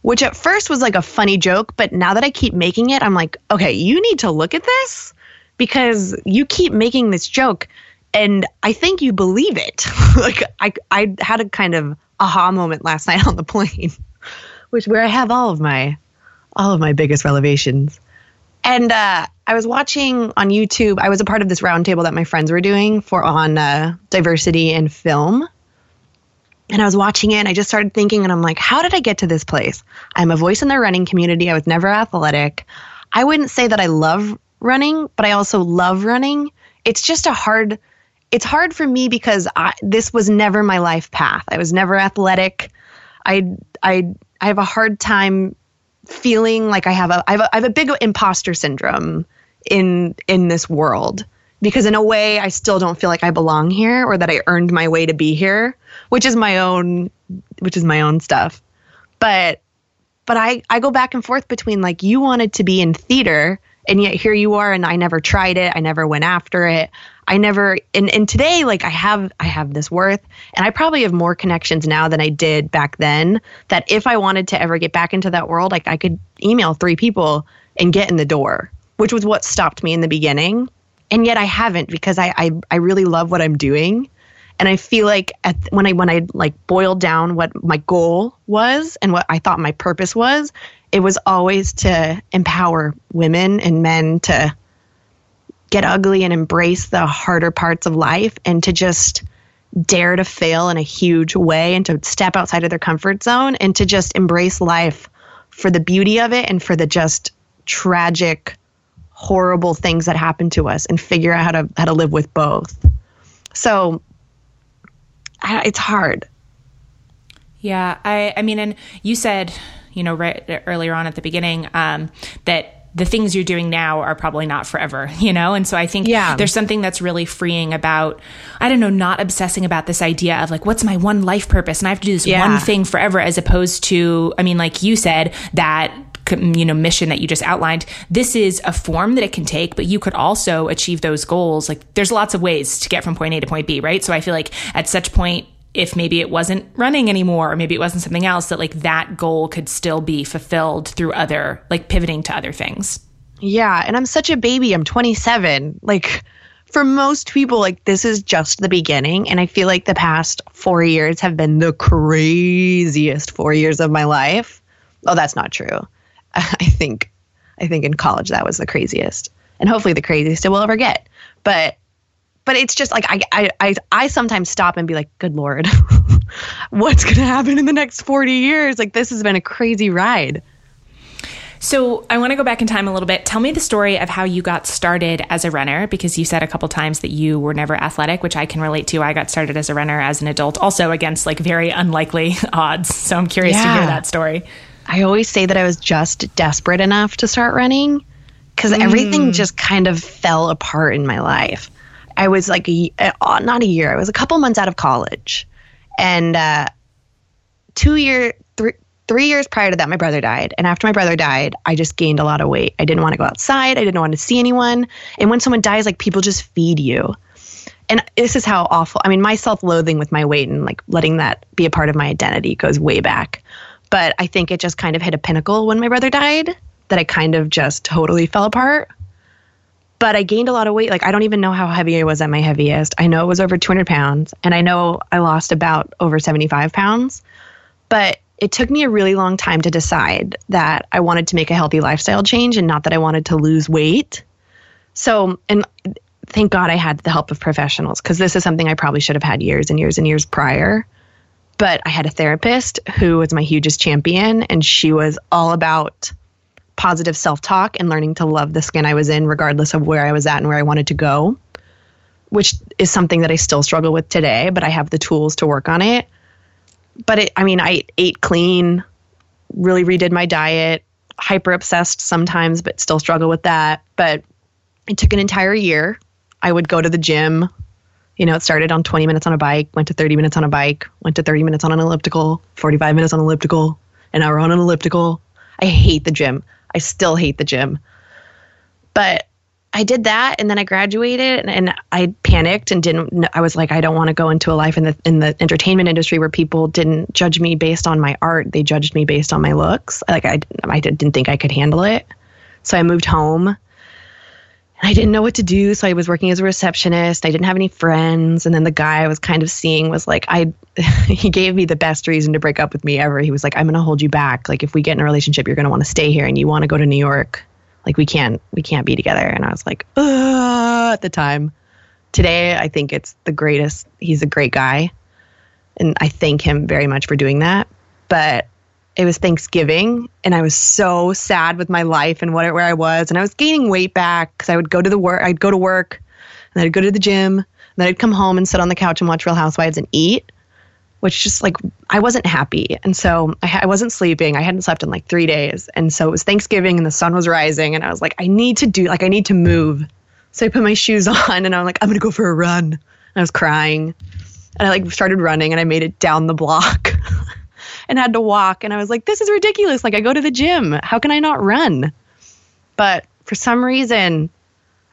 which at first was like a funny joke, but now that I keep making it, I'm like, okay, you need to look at this because you keep making this joke and I think you believe it. like I I had a kind of aha moment last night on the plane, which where I have all of my all of my biggest revelations. And uh, I was watching on YouTube. I was a part of this roundtable that my friends were doing for on uh, diversity in film and I was watching it and I just started thinking, and I'm like, how did I get to this place? I'm a voice in the running community. I was never athletic. I wouldn't say that I love running, but I also love running. It's just a hard, it's hard for me because I, this was never my life path. I was never athletic. I, I, I have a hard time feeling like I have a, I have a, I have a big imposter syndrome in, in this world because in a way I still don't feel like I belong here or that I earned my way to be here, which is my own which is my own stuff. But but I I go back and forth between like you wanted to be in theater and yet here you are and I never tried it. I never went after it. I never and, and today like I have I have this worth and I probably have more connections now than I did back then that if I wanted to ever get back into that world like I could email three people and get in the door, which was what stopped me in the beginning and yet I haven't because I I, I really love what I'm doing. And I feel like at, when I when I like boiled down what my goal was and what I thought my purpose was, it was always to empower women and men to get ugly and embrace the harder parts of life and to just dare to fail in a huge way and to step outside of their comfort zone and to just embrace life for the beauty of it and for the just tragic horrible things that happen to us and figure out how to how to live with both. So I, it's hard. Yeah, I I mean, and you said you know right earlier on at the beginning um, that the things you're doing now are probably not forever, you know? And so I think Yeah. there's something that's really freeing about, I don't know, not obsessing about this idea of like, what's my one life purpose? And I have to do this Yeah. one thing forever, as opposed to, I mean, like you said, that you know mission that you just outlined this is a form that it can take but you could also achieve those goals like there's lots of ways to get from point a to point b right so i feel like at such point if maybe it wasn't running anymore or maybe it wasn't something else that like that goal could still be fulfilled through other like pivoting to other things Yeah, and I'm such a baby. I'm 27. Like for most people like this is just the beginning and I feel like the past 4 years have been the craziest 4 years of my life. Oh, that's not true. I think I think in college that was the craziest. And hopefully the craziest it will ever get. But but it's just like I I I, I sometimes stop and be like, "Good lord. What's going to happen in the next 40 years? Like this has been a crazy ride." So I want to go back in time a little bit. Tell me the story of how you got started as a runner, because you said a couple times that you were never athletic, which I can relate to. I got started as a runner as an adult, also against like very unlikely odds. So I'm curious to hear that story. I always say that I was just desperate enough to start running because everything just kind of fell apart in my life. I was like, a, uh, not a year, I was a couple months out of college. And uh, two year, three, three years prior to that, my brother died. And after my brother died, I just gained a lot of weight. I didn't want to go outside. I didn't want to see anyone. And when someone dies, like people just feed you. And this is how awful. I mean, my self loathing with my weight and like letting that be a part of my identity goes way back. But I think it just kind of hit a pinnacle when my brother died that I kind of just totally fell apart. But I gained a lot of weight. Like, I don't even know how heavy I was at my heaviest. I know it was over 200 pounds, and I know I lost about over 75 pounds. But it took me a really long time to decide that I wanted to make a healthy lifestyle change and not that I wanted to lose weight. So, and thank God I had the help of professionals because this is something I probably should have had years and years and years prior. But I had a therapist who was my hugest champion, and she was all about positive self talk and learning to love the skin I was in, regardless of where I was at and where I wanted to go, which is something that I still struggle with today, but I have the tools to work on it. But it, I mean, I ate clean, really redid my diet, hyper obsessed sometimes, but still struggle with that. But it took an entire year. I would go to the gym. You know, it started on 20 minutes on a bike, went to 30 minutes on a bike, went to 30 minutes on an elliptical, 45 minutes on elliptical, an hour on an elliptical. I hate the gym. I still hate the gym. But I did that and then I graduated and, and I panicked and didn't I was like I don't want to go into a life in the in the entertainment industry where people didn't judge me based on my art they judged me based on my looks like I I didn't think I could handle it so I moved home and I didn't know what to do so I was working as a receptionist. I didn't have any friends. And then the guy I was kind of seeing was like I he gave me the best reason to break up with me ever. He was like I'm going to hold you back. Like if we get in a relationship you're going to want to stay here and you want to go to New York. Like we can't we can't be together. And i was like at the time. Today i think it's the greatest he's a great guy. And i thank him very much for doing that. But it was thanksgiving and i was so sad with my life and what where i was and i was gaining weight back because i would go to the work i'd go to work and then i'd go to the gym and then i'd come home and sit on the couch and watch real housewives and eat which just like I wasn't happy. And so I, ha- I wasn't sleeping. I hadn't slept in like three days. And so it was Thanksgiving and the sun was rising. And I was like, I need to do, like, I need to move. So I put my shoes on and I'm like, I'm to go for a run. And I was crying. And I like started running and I made it down the block and had to walk. And I was like, this is ridiculous. Like, I go to the gym. How can I not run? But for some reason,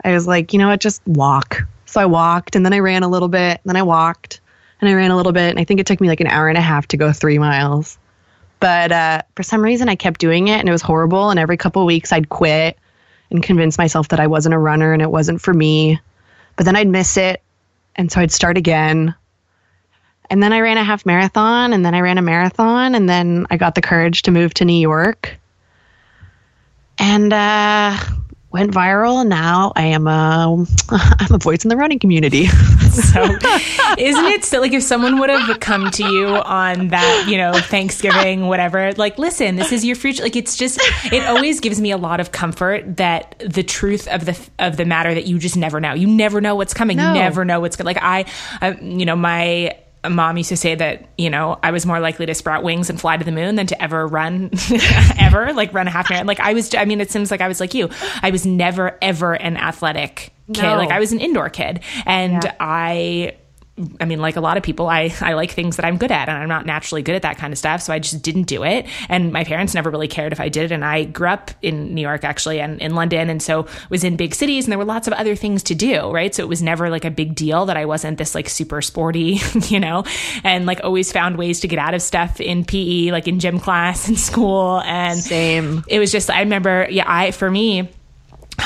I was like, you know what, just walk. So I walked and then I ran a little bit, and then I walked and I ran a little bit. And I think it took me like an hour and a half to go three miles. But uh, for some reason, I kept doing it and it was horrible. And every couple of weeks, I'd quit and convince myself that I wasn't a runner and it wasn't for me. But then I'd miss it. And so I'd start again. And then I ran a half marathon and then I ran a marathon. And then I got the courage to move to New York and uh, went viral. Now I am a, I'm a voice in the running community. So, isn't it still like if someone would have come to you on that, you know, Thanksgiving, whatever, like, listen, this is your future. Like, it's just, it always gives me a lot of comfort that the truth of the of the matter that you just never know. You never know what's coming. No. You never know what's going. Like, I, I, you know, my mom used to say that you know I was more likely to sprout wings and fly to the moon than to ever run ever like run a half marathon. Like I was, I mean, it seems like I was like you. I was never ever an athletic kid. No. Like I was an indoor kid, and yeah. I I mean, like a lot of people, I, I like things that I'm good at, and I'm not naturally good at that kind of stuff. So I just didn't do it. And my parents never really cared if I did it. And I grew up in New York, actually, and in London. And so was in big cities, and there were lots of other things to do, right? So it was never like a big deal that I wasn't this like super sporty, you know, and like always found ways to get out of stuff in PE, like in gym class in school. And same. It was just, I remember, yeah, I, for me,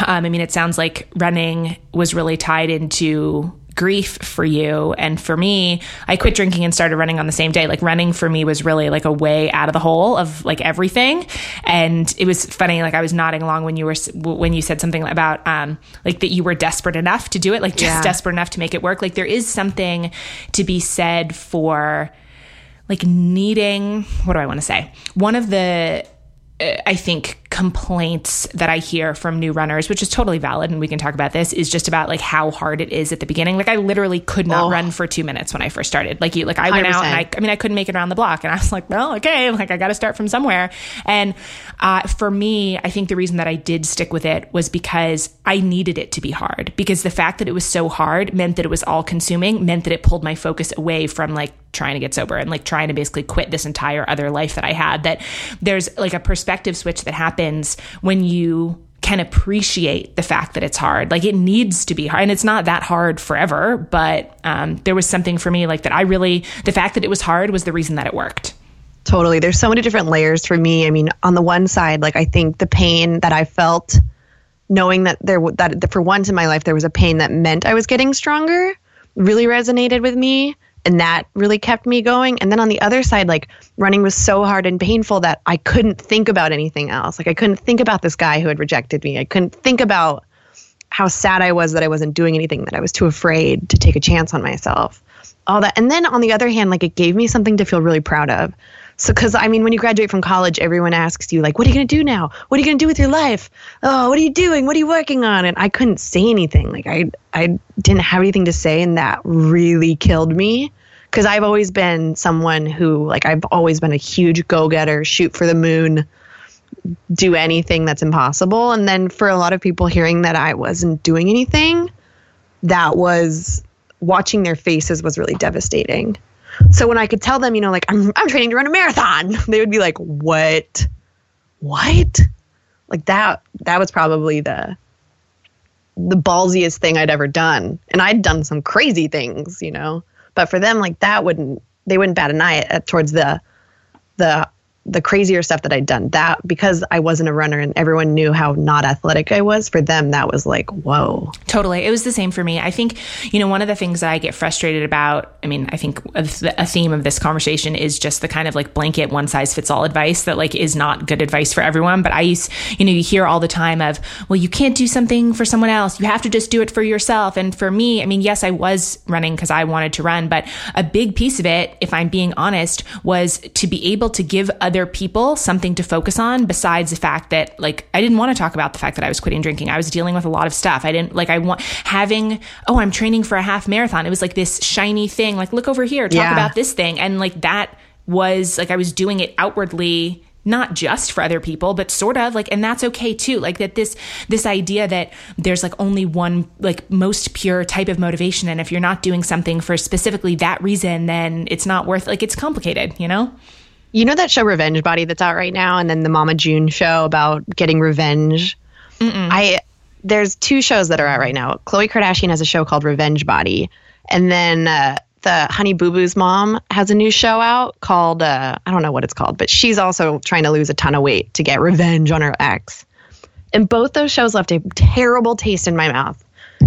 um, I mean, it sounds like running was really tied into grief for you. And for me i quit drinking and started running on the same day. Like running for me was really like a way out of the hole of like everything. And it was funny like i was nodding along when you were when you said something about um like that you were desperate enough to do it like just yeah. desperate enough to make it work. Like there is something to be said for like needing what do i want to say? One of the I think complaints that I hear from new runners, which is totally valid, and we can talk about this, is just about like how hard it is at the beginning. Like I literally could not oh. run for two minutes when I first started. Like you, like I went 100%. out and I, I mean, I couldn't make it around the block, and I was like, well, okay, like I got to start from somewhere. And uh, for me, I think the reason that I did stick with it was because I needed it to be hard. Because the fact that it was so hard meant that it was all consuming, meant that it pulled my focus away from like trying to get sober and like trying to basically quit this entire other life that I had. That there's like a perspective switch that happens when you can appreciate the fact that it's hard. Like it needs to be hard, and it's not that hard forever. But um, there was something for me like that. I really the fact that it was hard was the reason that it worked. Totally. There's so many different layers for me. I mean, on the one side, like I think the pain that I felt knowing that there that for once in my life there was a pain that meant I was getting stronger really resonated with me and that really kept me going. And then on the other side like running was so hard and painful that i couldn't think about anything else. Like i couldn't think about this guy who had rejected me. I couldn't think about how sad i was that i wasn't doing anything that i was too afraid to take a chance on myself. All that. And then on the other hand like it gave me something to feel really proud of so, because I mean, when you graduate from college, everyone asks you, like, what are you going to do now? What are you going to do with your life? Oh, what are you doing? What are you working on? And I couldn't say anything. Like, I, I didn't have anything to say. And that really killed me. Because I've always been someone who, like, I've always been a huge go getter, shoot for the moon, do anything that's impossible. And then for a lot of people hearing that I wasn't doing anything, that was watching their faces was really devastating. So when I could tell them, you know, like I'm I'm training to run a marathon, they would be like, "What? What?" Like that that was probably the the ballsiest thing I'd ever done. And I'd done some crazy things, you know. But for them like that wouldn't they wouldn't bat an eye at, towards the the the crazier stuff that I'd done. That because I wasn't a runner and everyone knew how not athletic I was, for them that was like, whoa. Totally. It was the same for me. I think, you know, one of the things that I get frustrated about, I mean, I think a, a theme of this conversation is just the kind of like blanket one size fits all advice that like is not good advice for everyone. But I used, you know, you hear all the time of, well, you can't do something for someone else. You have to just do it for yourself. And for me, I mean, yes, I was running because I wanted to run, but a big piece of it, if I'm being honest, was to be able to give other people something to focus on besides the fact that like I didn't want to talk about the fact that I was quitting drinking. I was dealing with a lot of stuff. I didn't like I want having oh I'm training for a half marathon. It was like this shiny thing like look over here, talk yeah. about this thing and like that was like I was doing it outwardly not just for other people but sort of like and that's okay too like that this this idea that there's like only one like most pure type of motivation and if you're not doing something for specifically that reason then it's not worth like it's complicated you know you know that show Revenge Body that's out right now, and then the Mama June show about getting revenge. Mm-mm. I there's two shows that are out right now. Khloe Kardashian has a show called Revenge Body, and then uh, the Honey Boo Boo's mom has a new show out called uh, I don't know what it's called, but she's also trying to lose a ton of weight to get revenge on her ex. And both those shows left a terrible taste in my mouth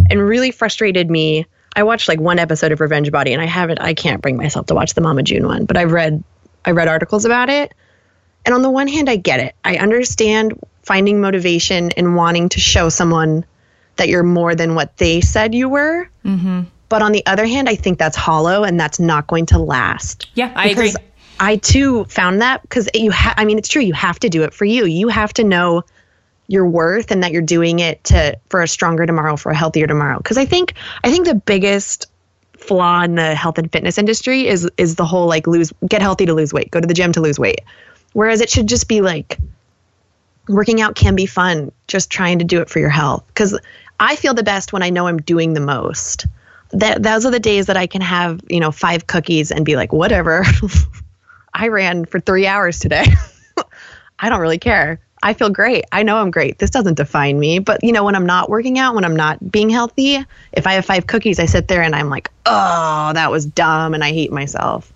and really frustrated me. I watched like one episode of Revenge Body, and I haven't. I can't bring myself to watch the Mama June one, but I've read I read articles about it. And on the one hand, I get it. I understand finding motivation and wanting to show someone that you're more than what they said you were. Mm-hmm. But on the other hand, I think that's hollow and that's not going to last. Yeah, I agree. I too found that because you have, I mean, it's true. You have to do it for you. You have to know your worth and that you're doing it to for a stronger tomorrow, for a healthier tomorrow. Because I think, I think the biggest flaw in the health and fitness industry is is the whole like lose get healthy to lose weight, go to the gym to lose weight. Whereas it should just be like working out can be fun, just trying to do it for your health. Because I feel the best when I know I'm doing the most. That those are the days that I can have, you know, five cookies and be like, whatever. I ran for three hours today. I don't really care. I feel great. I know I'm great. This doesn't define me. But, you know, when I'm not working out, when I'm not being healthy, if I have five cookies, I sit there and I'm like, oh, that was dumb and I hate myself.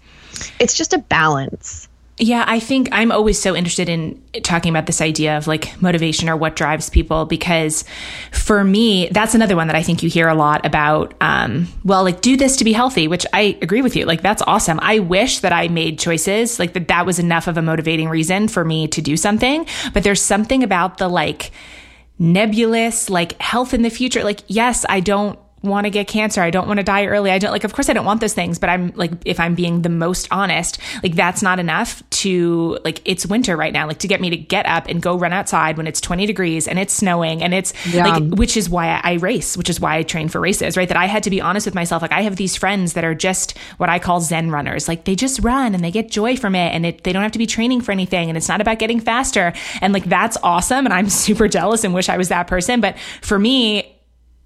It's just a balance. Yeah, I think I'm always so interested in talking about this idea of like motivation or what drives people because for me, that's another one that I think you hear a lot about. Um, well, like do this to be healthy, which I agree with you. Like that's awesome. I wish that I made choices like that that was enough of a motivating reason for me to do something. But there's something about the like nebulous, like health in the future. Like, yes, I don't want to get cancer. I don't want to die early. I don't like, of course I don't want those things, but I'm like, if I'm being the most honest, like that's not enough to like, it's winter right now, like to get me to get up and go run outside when it's 20 degrees and it's snowing and it's yeah. like, which is why I race, which is why I train for races, right? That I had to be honest with myself. Like I have these friends that are just what I call Zen runners. Like they just run and they get joy from it and it, they don't have to be training for anything and it's not about getting faster. And like, that's awesome. And I'm super jealous and wish I was that person. But for me,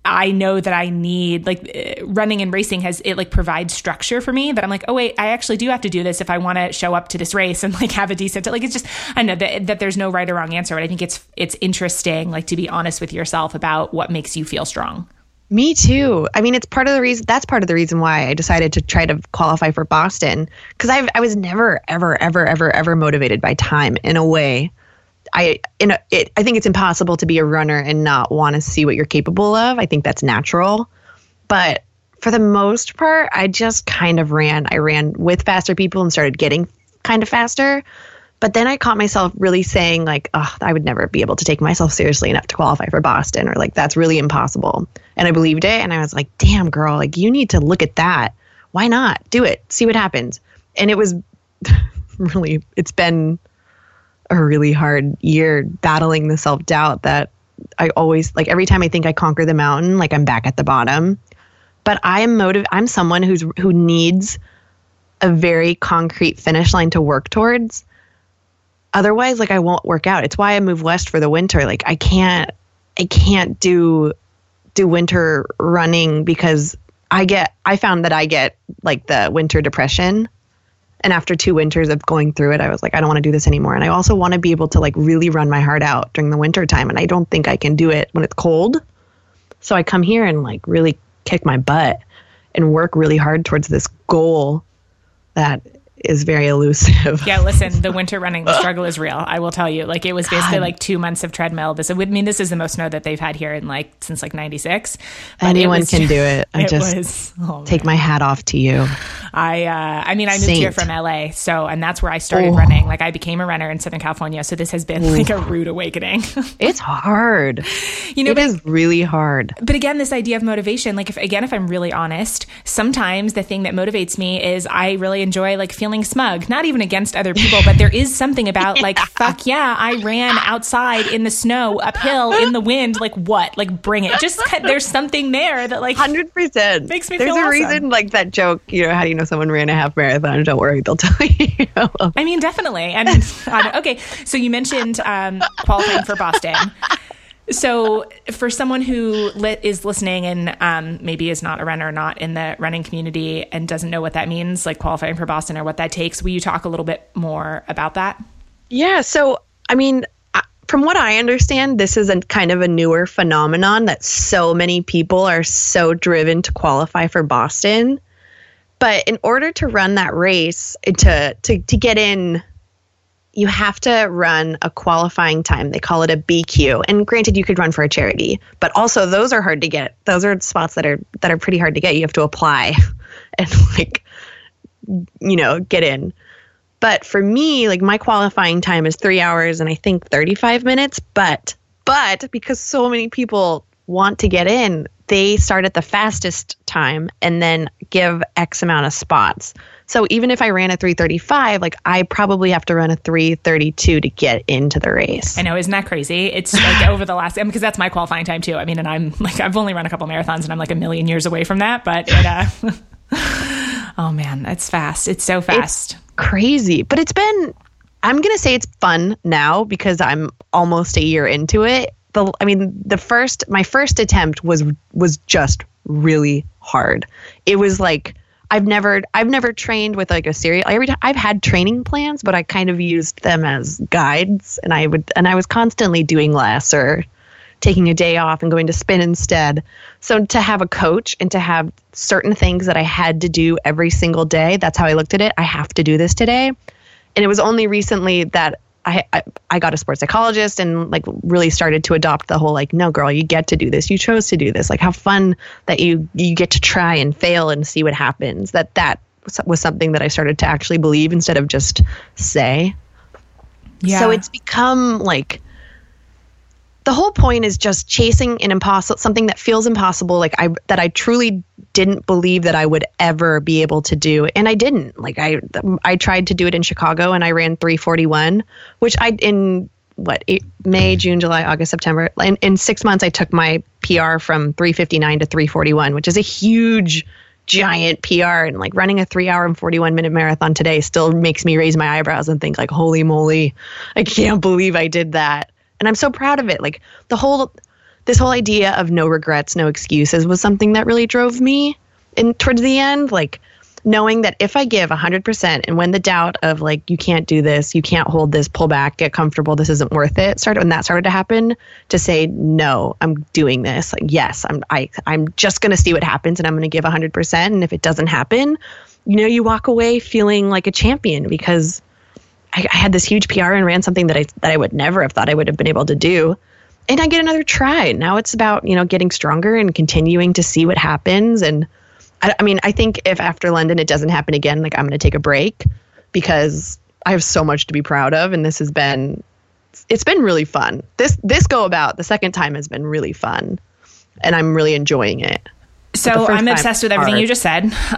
I know that I need like uh, running and racing has it like provides structure for me that I'm like, oh wait, I actually do have to do this if I want to show up to this race and like have a decent like it's just I know that that there's no right or wrong answer, but I think it's it's interesting like to be honest with yourself about what makes you feel strong. Me too. I mean, it's part of the reason. That's part of the reason why I decided to try to qualify for Boston because I I was never ever ever ever ever motivated by time in a way I in a, it, I think it's impossible to be a runner and not want to see what you're capable of. I think that's natural. But for the most part, I just kind of ran. I ran with faster people and started getting kind of faster. But then I caught myself really saying like, "Oh, I would never be able to take myself seriously enough to qualify for Boston," or like, "That's really impossible." And I believed it, and I was like, "Damn, girl, like you need to look at that. Why not do it? See what happens." And it was really, it's been a really hard year battling the self doubt that I always like every time I think I conquer the mountain, like I'm back at the bottom. But I'm motive I'm someone who's who needs a very concrete finish line to work towards. Otherwise, like I won't work out. It's why I move west for the winter. Like I can't I can't do do winter running because I get I found that I get like the winter depression and after two winters of going through it, I was like, I don't want to do this anymore. And I also want to be able to like really run my heart out during the winter time. And I don't think I can do it when it's cold. So I come here and like really kick my butt and work really hard towards this goal that is very elusive. Yeah, listen, the winter running the struggle is real. I will tell you. Like it was basically God. like two months of treadmill. This would mean this is the most snow that they've had here in like since like '96. Anyone can do it. I it just was, oh, take my hat off to you. I uh, I mean I moved Saint. here from LA, so and that's where I started oh. running. Like I became a runner in Southern California, so this has been Ooh. like a rude awakening. it's hard. You know, it but, is really hard. But again, this idea of motivation, like if again, if I'm really honest, sometimes the thing that motivates me is I really enjoy like feeling feeling smug, not even against other people, but there is something about yeah. like, fuck yeah, I ran outside in the snow, uphill, in the wind. Like, what? Like, bring it. Just there's something there that like 100% makes me There's a awesome. reason, like that joke, you know, how do you know someone ran a half marathon? Don't worry, they'll tell you. I mean, definitely. And okay, so you mentioned um, qualifying for Boston so for someone who li- is listening and um, maybe is not a runner or not in the running community and doesn't know what that means like qualifying for boston or what that takes will you talk a little bit more about that? Yeah so i mean from what i understand this is a kind of a newer phenomenon that so many people are so driven to qualify for boston. But in order to run that race to to, to get in you have to run a qualifying time. They call it a BQ. And granted you could run for a charity, but also those are hard to get. Those are spots that are that are pretty hard to get. You have to apply and like you know, get in. But for me, like my qualifying time is 3 hours and I think 35 minutes, but but because so many people want to get in, they start at the fastest time and then give X amount of spots. So even if I ran a 335, like I probably have to run a 332 to get into the race. I know, isn't that crazy? It's like over the last, because that's my qualifying time too. I mean, and I'm like, I've only run a couple marathons and I'm like a million years away from that, but it, uh, oh man, it's fast. It's so fast. It's crazy. But it's been I'm going to say it's fun now because I'm almost a year into it. The I mean, the first my first attempt was was just really hard. It was like I've never I've never trained with like a series. Every time I've had training plans, but I kind of used them as guides, and I would and I was constantly doing less or taking a day off and going to spin instead. So to have a coach and to have certain things that I had to do every single day, that's how I looked at it. I have to do this today. And it was only recently that I, I, I got a sports psychologist and like really started to adopt the whole like no girl you get to do this. You chose to do this. Like how fun that you you get to try and fail and see what happens. That that was something that I started to actually believe instead of just say. Yeah. so it's become like the whole point is just chasing an impossible something that feels impossible like i that i truly didn't believe that i would ever be able to do and i didn't. Like i i tried to do it in chicago and i ran 341 which i in what eight, may june july august september in, in six months i took my pr from 359 to 341 which is a huge giant pr and like running a three hour and 41 minute marathon today still makes me raise my eyebrows and think like holy moly i can't believe i did that and I'm so proud of it. Like the whole this whole idea of no regrets, no excuses was something that really drove me in towards the end like knowing that if I give 100% and when the doubt of like you can't do this, you can't hold this, pull back, get comfortable, this isn't worth it, started when that started to happen to say no, I'm doing this. Like yes, I'm I I'm just going to see what happens and I'm going to give 100% and if it doesn't happen, you know, you walk away feeling like a champion because I, I had this huge PR and ran something that I that I would never have thought I would have been able to do and I get another try. Now it's about, you know, getting stronger and continuing to see what happens. And I, I, mean, I think if after London it doesn't happen again, like I'm going to take a break because I have so much to be proud of. And this has been, it's been really fun. This, this go about the second time has been really fun and I'm really enjoying it. So I'm obsessed with everything hard. you just said. Um,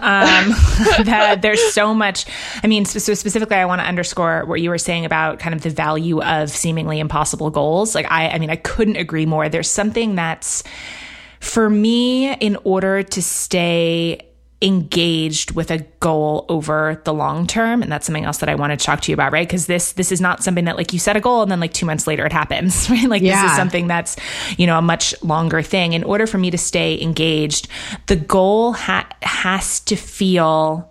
that there's so much. I mean, so specifically, I want to underscore what you were saying about kind of the value of seemingly impossible goals. Like I, I mean, I couldn't agree more. There's something that's for me in order to stay engaged with a goal over the long term and that's something else that I wanted to talk to you about right because this this is not something that like you set a goal and then like 2 months later it happens right like yeah. this is something that's you know a much longer thing in order for me to stay engaged the goal ha- has to feel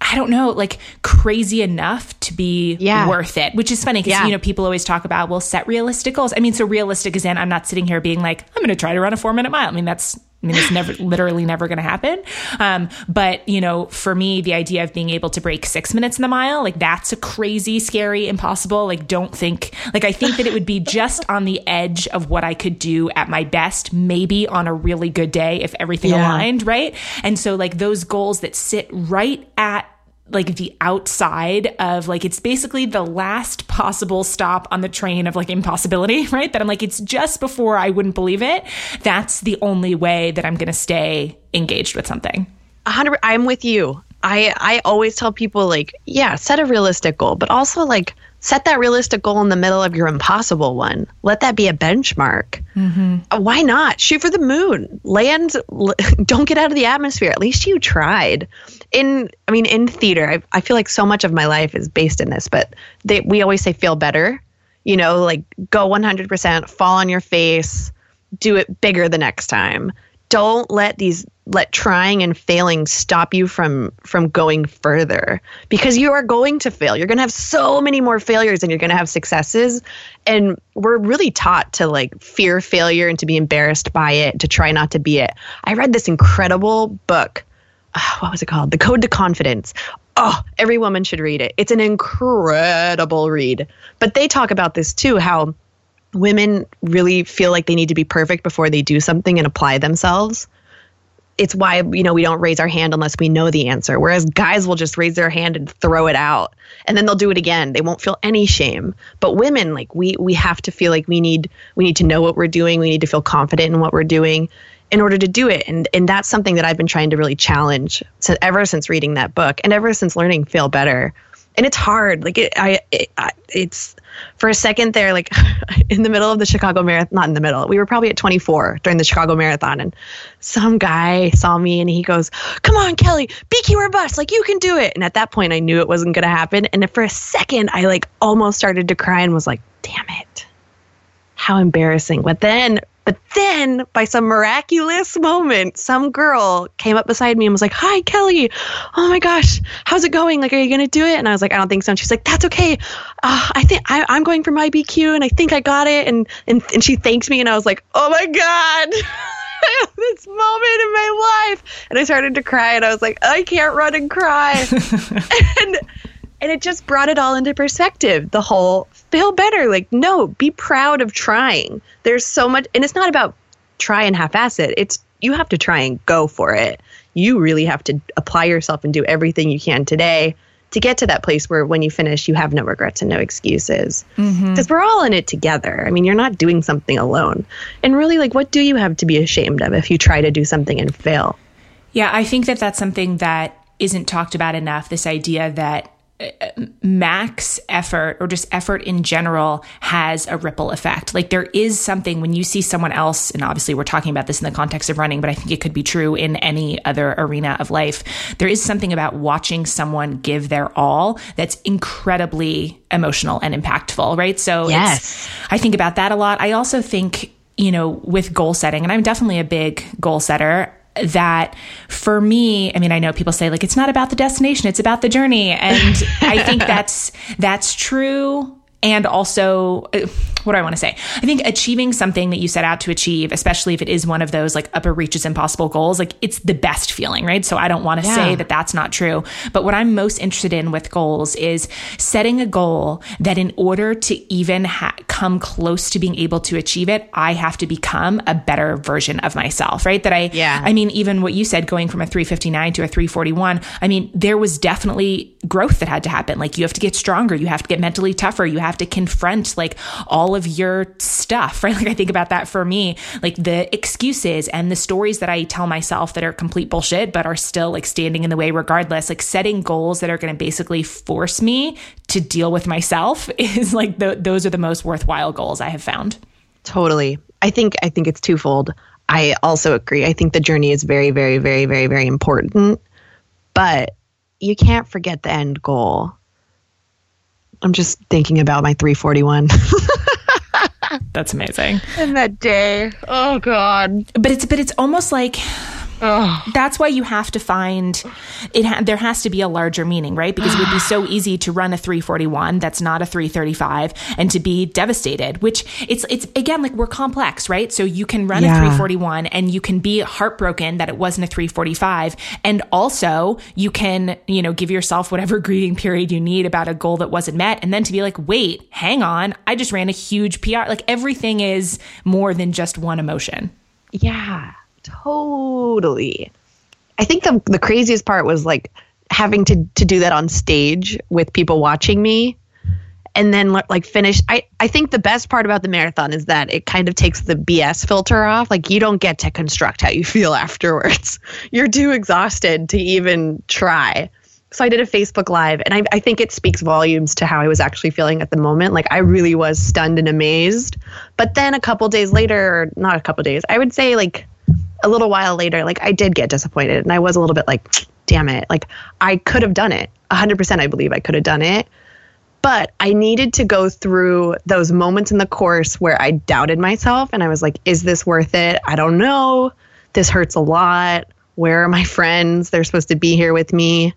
I don't know, like crazy enough to be yeah. worth it, which is funny because, yeah. you know, people always talk about, well, set realistic goals. I mean, so realistic is in, I'm not sitting here being like, I'm going to try to run a four minute mile. I mean, that's I mean, it's never, literally never going to happen. Um, but, you know, for me, the idea of being able to break six minutes in the mile, like that's a crazy, scary, impossible. Like, don't think, like, I think that it would be just on the edge of what I could do at my best, maybe on a really good day if everything yeah. aligned, right? And so, like, those goals that sit right at like the outside of like it's basically the last possible stop on the train of like impossibility, right? That I'm like it's just before I wouldn't believe it. That's the only way that I'm going to stay engaged with something. 100 I'm with you. I I always tell people like, yeah, set a realistic goal, but also like set that realistic goal in the middle of your impossible one. Let that be a benchmark. Mm-hmm. Uh, why not? Shoot for the moon. Land, don't get out of the atmosphere. At least you tried. In, I mean, in theater, I, I feel like so much of my life is based in this, but they, we always say feel better. You know, like go 100%, fall on your face, do it bigger the next time. Don't let these let trying and failing stop you from from going further. Because you are going to fail. You're going to have so many more failures and you're going to have successes. And we're really taught to like fear failure and to be embarrassed by it to try not to be it. I read this incredible book. Uh, what was it called? The code to confidence. Oh every woman should read it. It's an incredible read. But they talk about this too how women really feel like they need to be perfect before they do something and apply themselves it's why you know we don't raise our hand unless we know the answer. Whereas guys will just raise their hand and throw it out and then they'll do it again. They won't feel any shame. But women like we we have to feel like we need we need to know what we're doing. We need to feel confident in what we're doing in order to do it. And and that's something that I've been trying to really challenge so ever since reading that book and ever since learning feel better and it's hard. Like it, I, it, I, it's for a second there, like in the middle of the Chicago Marathon, not in the middle. We were probably at 24 during the Chicago Marathon, and some guy saw me and he goes, "Come on, Kelly, BQ or bust, like you can do it." And at that point, I knew it wasn't going to happen. And for a second, I like almost started to cry and was like, "Damn it, how embarrassing!" But then but then, by some miraculous moment, some girl came up beside me and was like, Hi, Kelly. Oh my gosh, how's it going? Like, are you going to do it? And I was like, I don't think so. And she's like, That's okay. Uh, I think I, am going for my BQ and I think I got it. And, and, and she thanked me. And I was like, Oh my God. this moment in my life. And I started to cry and I was like, I can't run and cry. and and it just brought it all into perspective. The whole feel better. Like, no, be proud of trying. There's so much, and it's not about try and half ass it. It's you have to try and go for it. You really have to apply yourself and do everything you can today to get to that place where when you finish, you have no regrets and no excuses. Because mm-hmm. we're all in it together. I mean, you're not doing something alone. And really, like, what do you have to be ashamed of if you try to do something and fail? Yeah, I think that that's something that isn't talked about enough. This idea that max effort or just effort in general has a ripple effect. Like there is something when you see someone else, and obviously we're talking about this in the context of running, but I think it could be true in any other arena of life. There is something about watching someone give their all that's incredibly emotional and impactful, right? So yes. I think about that a lot. I also think you know, with goal setting, and I'm definitely a big goal setter that for me, I mean, I know people say like it's not about the destination, it's about the journey. And I think that's that's true and also uh, what do I want to say? I think achieving something that you set out to achieve, especially if it is one of those like upper reaches impossible goals, like it's the best feeling, right? So I don't want to yeah. say that that's not true. But what I'm most interested in with goals is setting a goal that in order to even ha- come close to being able to achieve it, I have to become a better version of myself, right? That I, yeah. I mean, even what you said, going from a 359 to a 341, I mean, there was definitely growth that had to happen. Like you have to get stronger, you have to get mentally tougher, you have to confront like all of your stuff, right? Like I think about that for me, like the excuses and the stories that I tell myself that are complete bullshit, but are still like standing in the way regardless. Like setting goals that are going to basically force me to deal with myself is like the, those are the most worthwhile goals I have found. Totally. I think I think it's twofold. I also agree. I think the journey is very, very, very, very, very important, but you can't forget the end goal. I'm just thinking about my 341. That's amazing. In that day. Oh God. But it's but it's almost like Ugh. That's why you have to find it. Ha- there has to be a larger meaning, right? Because it would be so easy to run a 341 that's not a 335 and to be devastated. Which it's it's again like we're complex, right? So you can run yeah. a 341 and you can be heartbroken that it wasn't a 345, and also you can you know give yourself whatever grieving period you need about a goal that wasn't met, and then to be like, wait, hang on, I just ran a huge PR. Like everything is more than just one emotion. Yeah. Totally. I think the the craziest part was like having to to do that on stage with people watching me and then like finish I I think the best part about the marathon is that it kind of takes the BS filter off like you don't get to construct how you feel afterwards. You're too exhausted to even try. So I did a Facebook live and I I think it speaks volumes to how I was actually feeling at the moment. Like I really was stunned and amazed. But then a couple days later, not a couple days, I would say like a little while later, like I did get disappointed and I was a little bit like, damn it. Like I could have done it. 100% I believe I could have done it. But I needed to go through those moments in the course where I doubted myself and I was like, is this worth it? I don't know. This hurts a lot. Where are my friends? They're supposed to be here with me.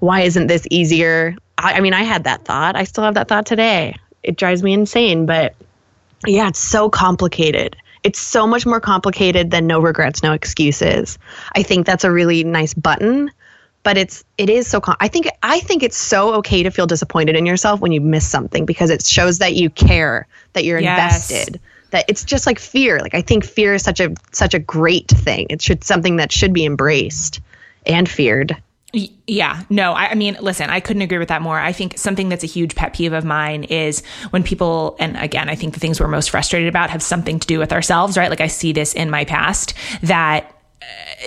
Why isn't this easier? I, I mean, I had that thought. I still have that thought today. It drives me insane. But yeah, it's so complicated it's so much more complicated than no regrets, no excuses. I think that's a really nice button, but it's it is so com- I think I think it's so okay to feel disappointed in yourself when you miss something because it shows that you care, that you're yes. invested. That it's just like fear. Like I think fear is such a such a great thing. It should something that should be embraced and feared. Yeah, no, I, I, mean, listen, I couldn't agree with that more. I think something that's a huge pet peeve of mine is when people, and again, I think the things we're most frustrated about have something to do with ourselves, right? Like I see this in my past that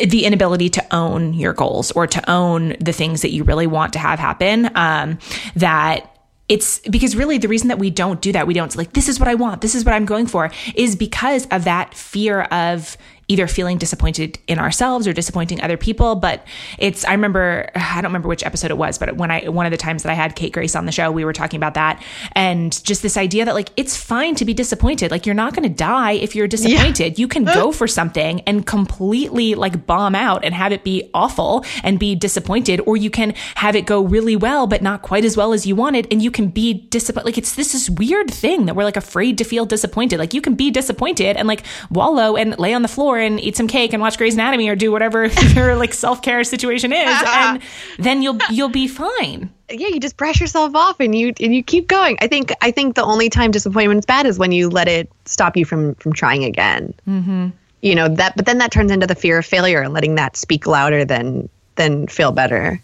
the inability to own your goals or to own the things that you really want to have happen. Um, that it's because really the reason that we don't do that, we don't like, this is what I want, this is what I'm going for, is because of that fear of either feeling disappointed in ourselves or disappointing other people. But it's, I remember, I don't remember which episode it was, but when I, one of the times that I had Kate Grace on the show, we were talking about that and just this idea that like, it's fine to be disappointed. Like, you're not going to die if you're disappointed. Yeah. You can go for something and completely like bomb out and have it be awful and be disappointed, or you can have it go really well, but not quite as well as you wanted. And you can be disappointed. Like, it's this, this weird thing that we're like afraid to feel disappointed. Like, you can be disappointed and like wallow and lay on the floor and eat some cake and watch Grey's Anatomy or do whatever your like self care situation is, and then you'll you'll be fine. Yeah, you just brush yourself off and you and you keep going. I think I think the only time disappointment's bad is when you let it stop you from from trying again. Mm-hmm. You know that, but then that turns into the fear of failure and letting that speak louder than than feel better.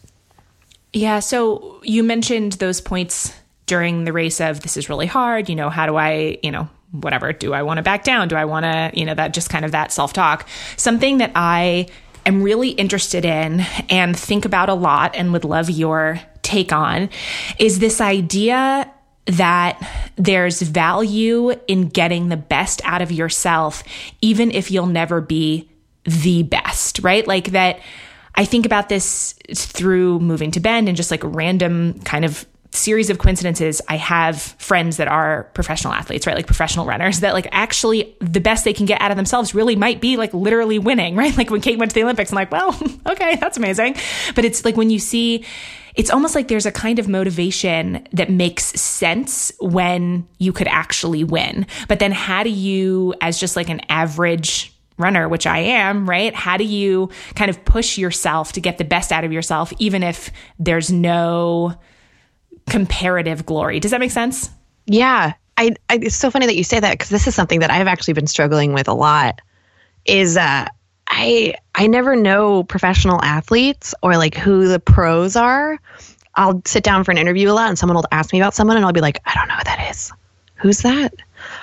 Yeah. So you mentioned those points during the race of this is really hard. You know, how do I, you know, whatever do i want to back down? Do i want to you know that just kind of that self-talk. Something that i am really interested in and think about a lot and would love your take on is this idea that there's value in getting the best out of yourself even if you'll never be the best right? Like that i think about this through moving to bend and just like random kind of series of coincidences, I have friends that are professional athletes, right? Like professional runners that like actually the best they can get out of themselves really might be like literally winning, right? Like when Kate went to the Olympics, I'm like, well, okay, that's amazing. But it's like when you see, it's almost like there's a kind of motivation that makes sense when you could actually win. But then how do you, as just like an average runner, which I am, right? How do you kind of push yourself to get the best out of yourself, even if there's no comparative glory. Does that make sense? Yeah. I, I it's so funny that you say that because this is something that I've actually been struggling with a lot. Is uh, I I never know professional athletes or like who the pros are. I'll sit down for an interview a lot and someone will ask me about someone and I'll be like, I don't know who that is. Who's that?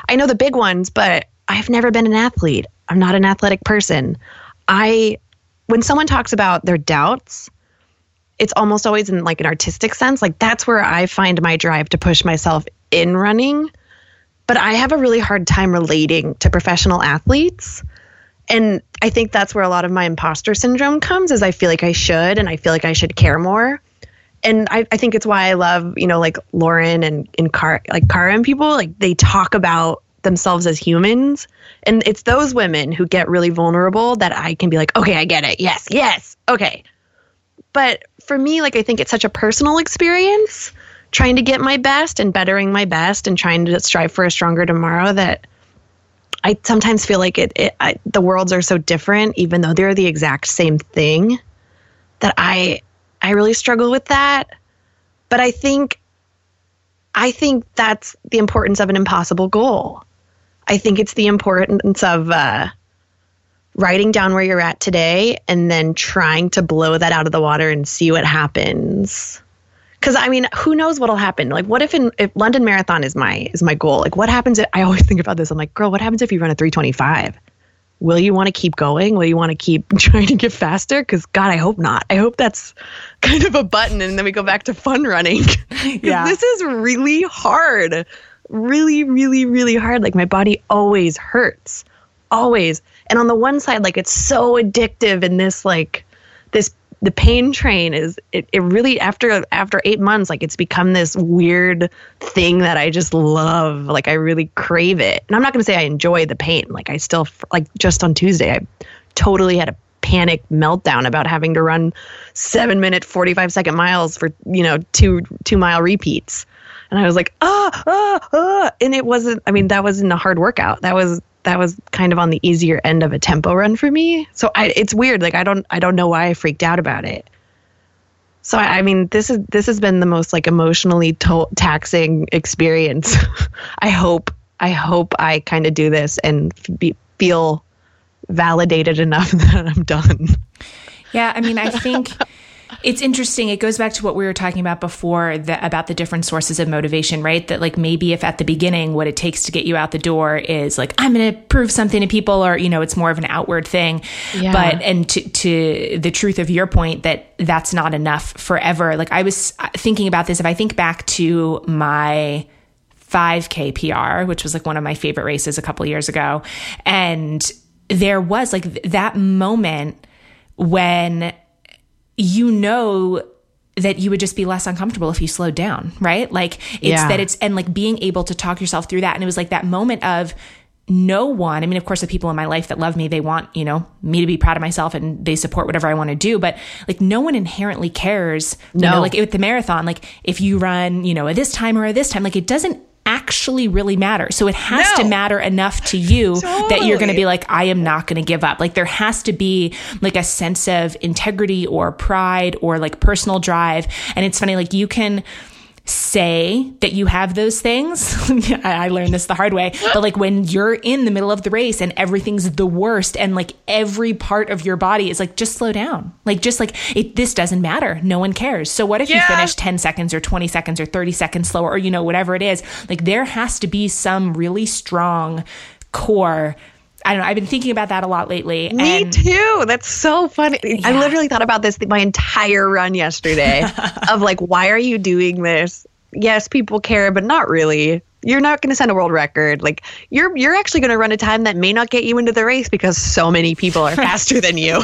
I know the big ones, but I've never been an athlete. I'm not an athletic person. I when someone talks about their doubts, it's almost always in like an artistic sense. Like that's where I find my drive to push myself in running. But I have a really hard time relating to professional athletes. And I think that's where a lot of my imposter syndrome comes is I feel like I should and I feel like I should care more. And I, I think it's why I love, you know, like Lauren and, and Car like Cara and people, like they talk about themselves as humans. And it's those women who get really vulnerable that I can be like, okay, I get it. Yes, yes. Okay. But for me, like I think it's such a personal experience trying to get my best and bettering my best and trying to strive for a stronger tomorrow that I sometimes feel like it, it I, the worlds are so different, even though they're the exact same thing, that I I really struggle with that. But I think I think that's the importance of an impossible goal. I think it's the importance of uh, writing down where you're at today and then trying to blow that out of the water and see what happens. Because i mean who knows what'll happen? Like what if in if london marathon is my is my goal? Like what happens if, i always think about this i'm like girl what happens if you run a 325 will you want to keep going? Will you want to keep trying to get faster? Because god i hope not. I hope that's kind of a button and then we go back to fun running. Yeah. this is really hard. Really really really hard. Like my body always hurts. Always and on the one side like it's so addictive and this like this the pain train is it, it really after after eight months like it's become this weird thing that i just love. Like i really crave it. And i'm not going to say i enjoy the pain. Like i still like just on tuesday i totally had a panic meltdown about having to run seven minute 45 second miles for you know two two mile repeats. And i was like ah ah ah and it wasn't i mean that wasn't a hard workout. That was that was kind of on the easier end of a tempo run for me. So I, it's weird. Like I don't I don't know why I freaked out about it. So I, I mean, this is this has been the most like emotionally to- taxing experience. I hope I hope I kind of do this and be, feel validated enough that I'm done. Yeah, I mean, I think It's interesting. It goes back to what we were talking about before the, about the different sources of motivation, right? That like maybe if at the beginning what it takes to get you out the door is like I'm going to prove something to people, or you know, it's more of an outward thing. Yeah. But and to, to the truth of your point that that's not enough forever. Like I was uh, thinking about this. If I think back to my 5K PR, which was like one of my favorite races a couple years ago, and there was like that moment when you know that you would just be less uncomfortable if you slowed down, right? Like it's yeah. that it's and like being able to talk yourself through that. And it was like that moment of no one, I mean, of course, the people in my life that love me, they want, you know, me to be proud of myself and they support whatever I want to do. But like, no one inherently cares, no. you know, like with the marathon, like if you run, you know, at this time or at this time, like it doesn't actually really matter. So it has no. to matter enough to you totally. that you're going to be like, I am not going to give up. Like there has to be like a sense of integrity or pride or like personal drive. And it's funny, like you can, say that you have those things. I learned this the hard way, but like when you're in the middle of the race and everything's the worst and like every part of your body is like, just slow down. Like, just like it, this doesn't matter. No one cares. So what if yeah. you finish 10 seconds or 20 seconds or 30 seconds slower or, you know, whatever it is? Like there has to be some really strong core I don't know. I've been thinking about that a lot lately. Me and, too. That's so funny. Yeah. I literally thought about this my entire run yesterday of like, why are you doing this? Yes, people care, but not really. You're not going to send a world record. Like you're you're actually going to run a time that may not get you into the race because so many people are faster than you.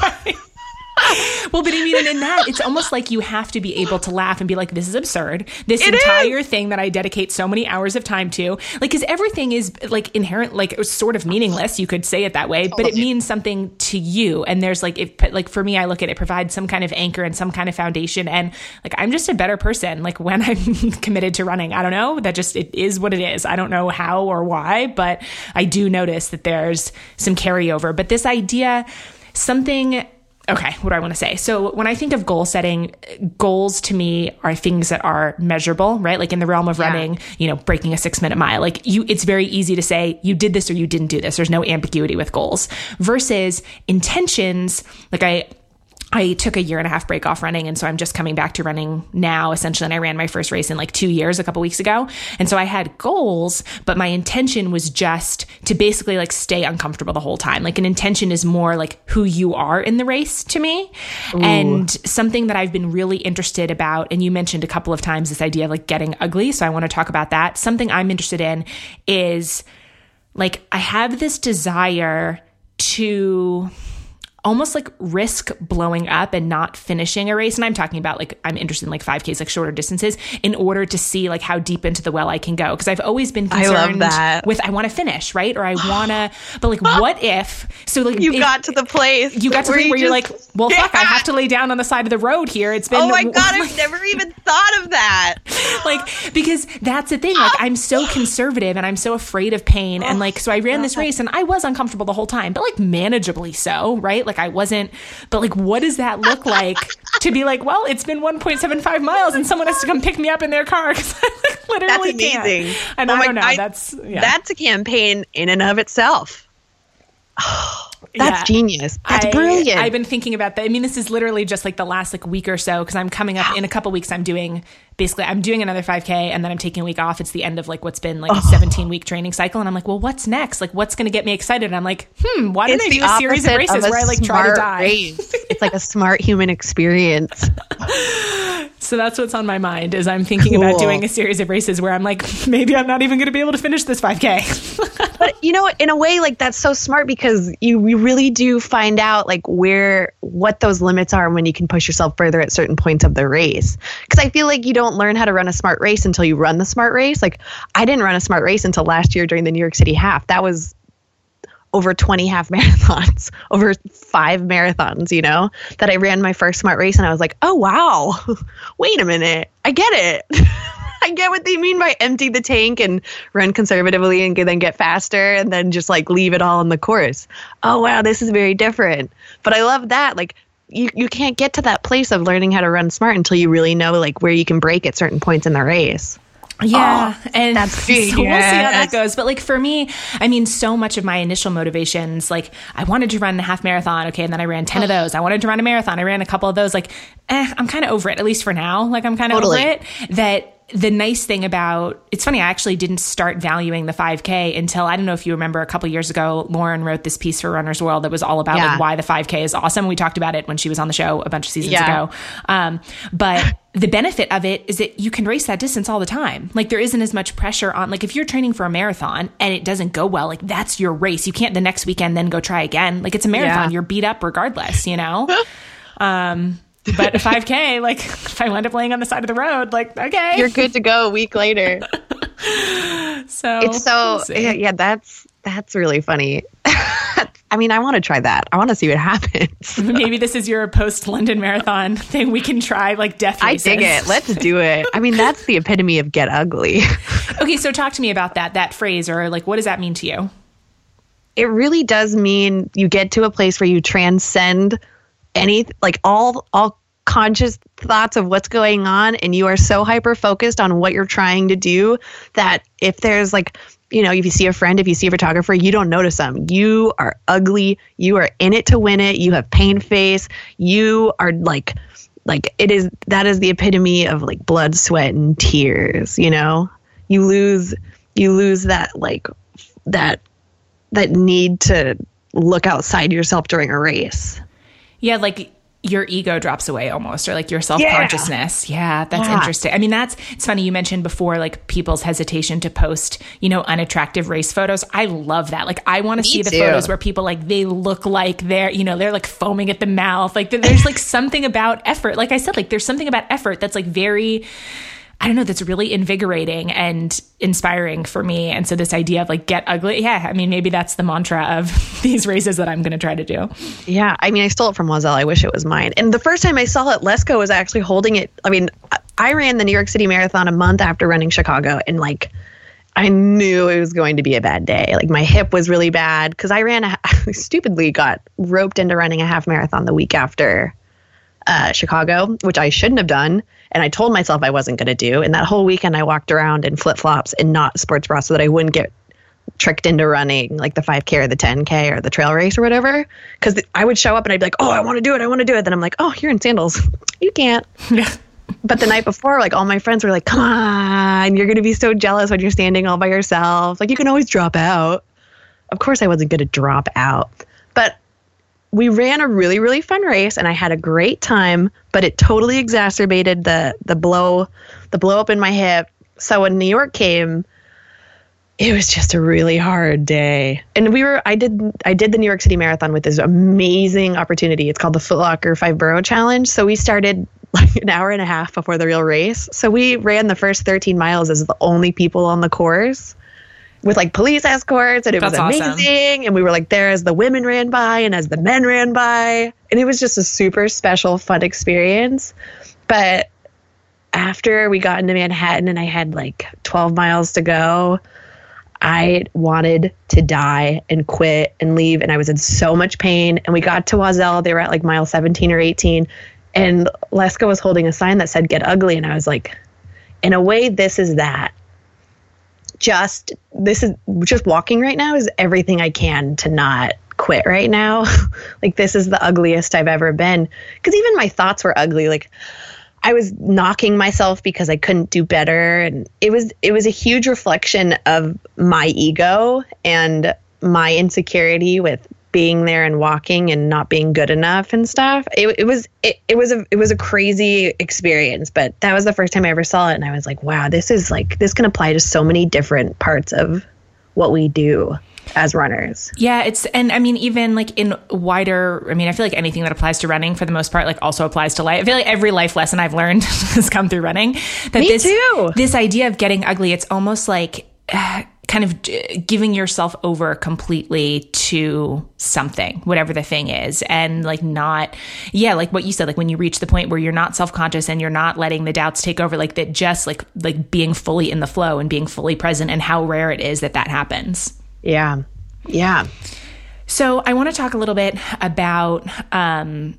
well, but I mean, in that, it's almost like you have to be able to laugh and be like, this is absurd. This it entire is. thing that I dedicate so many hours of time to, like, because everything is like inherent, like sort of meaningless. You could say it that way, but it means something to you. And there's like, if, like for me, I look at it, provides some kind of anchor and some kind of foundation. And like, I'm just a better person. Like when I'm committed to running, I don't know that just, it is what it is. I don't know how or why, but I do notice that there's some carryover. But this idea, something okay, what do I want to say? So when I think of goal setting, goals to me are things that are measurable, right? Like in the realm of yeah. running, you know, breaking a six minute mile, like you, it's very easy to say you did this or you didn't do this. There's no ambiguity with goals versus intentions. Like I, I took a year and a half break off running. And so I'm just coming back to running now, essentially. And I ran my first race in like two years a couple weeks ago. And so I had goals, but my intention was just to basically like stay uncomfortable the whole time. Like an intention is more like who you are in the race to me. Ooh. And something that I've been really interested about, and you mentioned a couple of times this idea of like getting ugly. So I want to talk about that. Something I'm interested in is like I have this desire to almost like risk blowing up and not finishing a race. And I'm talking about like, I'm interested in like 5Ks, like shorter distances in order to see like how deep into the well I can go. Cause I've always been concerned I with, I want to finish, right? Or I want to, but like, what if, so like, you got to the place, you got to the place where, you're like, well, fuck, I have to lay down on the side of the road here. It's been, oh my God, I've never even thought of that. like, because that's the thing. Like, I'm so conservative and I'm so afraid of pain. And like, so I ran this race and I was uncomfortable the whole time, but like manageably so, right? Like I wasn't, but like, what does that look like to be like, well, it's been 1.75 miles and someone has to come pick me up in their car because I like, literally that's amazing. Can't. And oh I don't know. I, that's yeah. that's a campaign in and of itself. That's yeah. genius. That's I, brilliant. I've been thinking about that. I mean, this is literally just like the last like week or so because I'm coming up in a couple weeks. I'm doing basically I'm doing another 5K and then I'm taking a week off. It's the end of like what's been like a 17 week training cycle, and I'm like, well, what's next? Like, what's going to get me excited? And I'm like, hmm, why don't I do a series of races of where I like try to die? Race. it's like a smart human experience. so that's what's on my mind is I'm thinking cool. about doing a series of races where I'm like, maybe I'm not even going to be able to finish this 5K. but you know, what? in a way, like that's so smart because you, you really do find out like where what those limits are when you can push yourself further at certain points of the race. Because I feel like you don't learn how to run a smart race until you run the smart race. Like I didn't run a smart race until last year during the New York City half. That was over 20 half marathons, over five marathons, you know, that I ran my first smart race and I was like, oh, wow, wait a minute. I get it. I get what they mean by empty the tank and run conservatively and then get faster and then just like leave it all in the course. Oh, wow, this is very different. But I love that. Like, you, you can't get to that place of learning how to run smart until you really know like where you can break at certain points in the race. Yeah, Oh, and that's so we'll see how that goes. But like for me, I mean, so much of my initial motivations, like I wanted to run a half marathon, okay, and then I ran ten of those. I wanted to run a marathon. I ran a couple of those. Like, eh, I'm kind of over it, at least for now. Like I'm kind of Totally. over it. That the nice thing about it's funny, I actually didn't start valuing the 5K until I don't know if you remember a couple years ago. Lauren wrote this piece for Runner's World that was all about Yeah. like why the 5K is awesome. We talked about it when she was on the show a bunch of seasons Yeah. ago. Um, but the benefit of it is that you can race that distance all the time. Like there isn't as much pressure on, like if you're training for a marathon and it doesn't go well, like that's your race. You can't the next weekend then go try again. Like it's a marathon. Yeah. You're beat up regardless, you know? um, but a 5K, like if I wind up laying on the side of the road, like, okay. You're good to go a week later. so It's so we'll yeah, yeah, that's that's really funny. I mean, I want to try that. I want to see what happens. Maybe this is your post London marathon thing. We can try like death I dig it. Let's do it. I mean, that's the epitome of get ugly. Okay, so talk to me about that that phrase, or like, what does that mean to you? it really does mean you get to a place where you transcend any like all all conscious thoughts of what's going on and you are so hyper focused on what you're trying to do that if there's like you know if you see a friend if you see a photographer you don't notice them. You are ugly. You are in it to win it. You have pain face. You are like like it is that is the epitome of like blood sweat and tears you know? You lose you lose that like that that need to look outside yourself during a race. Yeah, like your ego drops away almost, or like your self consciousness. Yeah. that's Yeah. interesting. I mean, that's it's funny. You mentioned before, like people's hesitation to post, you know, unattractive race photos. I love that. Like, I want to see the too. photos where people like they look like they're, you know, they're like foaming at the mouth. Like, there's like something about effort. Like I said, like there's something about effort that's like very. I don't know, that's really invigorating and inspiring for me. And so this idea of like get ugly, yeah, I mean, maybe that's the mantra of these races that I'm going to try to do. Yeah, I mean, I stole it from Oiselle. I wish it was mine. And the first time I saw it, Lesko was actually holding it. I mean, I- ran the New York City Marathon a month after running Chicago, and like, I knew it was going to be a bad day. Like, my hip was really bad because I ran, stupidly got roped into running a half marathon the week after uh, Chicago, which I shouldn't have done. And I told myself I wasn't going to do. And that whole weekend, I walked around in flip flops and not sports bra so that I wouldn't get tricked into running like the 5K or the 10K or the trail race or whatever. Because I would show up and I'd be like, oh, I want to do it. I want to do it. Then I'm like, oh, you're in sandals. You can't. But the night before, like all my friends were like, come on, you're going to be so jealous when you're standing all by yourself. Like you can always drop out. Of course, I wasn't going to drop out. But we ran a really really fun race and I had a great time, but it totally exacerbated the the blow the blow up in my hip. So when New York came, it was just a really hard day. And we were I did I did the New York City Marathon with this amazing opportunity. It's called the Footlocker 5 Borough Challenge. So we started like an hour and a half before the real race. So we ran the first 13 miles as the only people on the course with like police escorts and it That's was awesome. amazing and we were like there as the women ran by and as the men ran by and it was just a super special fun experience but after we got into manhattan and i had like 12 miles to go i wanted to die and quit and leave and i was in so much pain and we got to Oiselle. they were at like mile 17 or 18 and leska was holding a sign that said get ugly and i was like in a way this is that just this is just walking right now is everything I can to not quit right now. like this is the ugliest I've ever been. Cuz even my thoughts were ugly. Like I was knocking myself because I couldn't do better. And it was it was a huge reflection of my ego and my insecurity with being there and walking and not being good enough and stuff. It, it was it, it was a it was a crazy experience, but that was the first time I ever saw it and I was like, wow, this is like this can apply to so many different parts of what we do as runners. Yeah, it's and I mean even like in wider. I mean, I feel like anything that applies to running for the most part, like also applies to life. I feel like every life lesson I've learned has come through running. That Me this too. this idea of getting ugly, it's almost like. Uh, kind of uh, giving yourself over completely to something whatever the thing is and like not yeah like what you said like when you reach the point where you're not self-conscious and you're not letting the doubts take over like that just like like being fully in the flow and being fully present and how rare it is that that happens Yeah. Yeah. so I want to talk a little bit about um,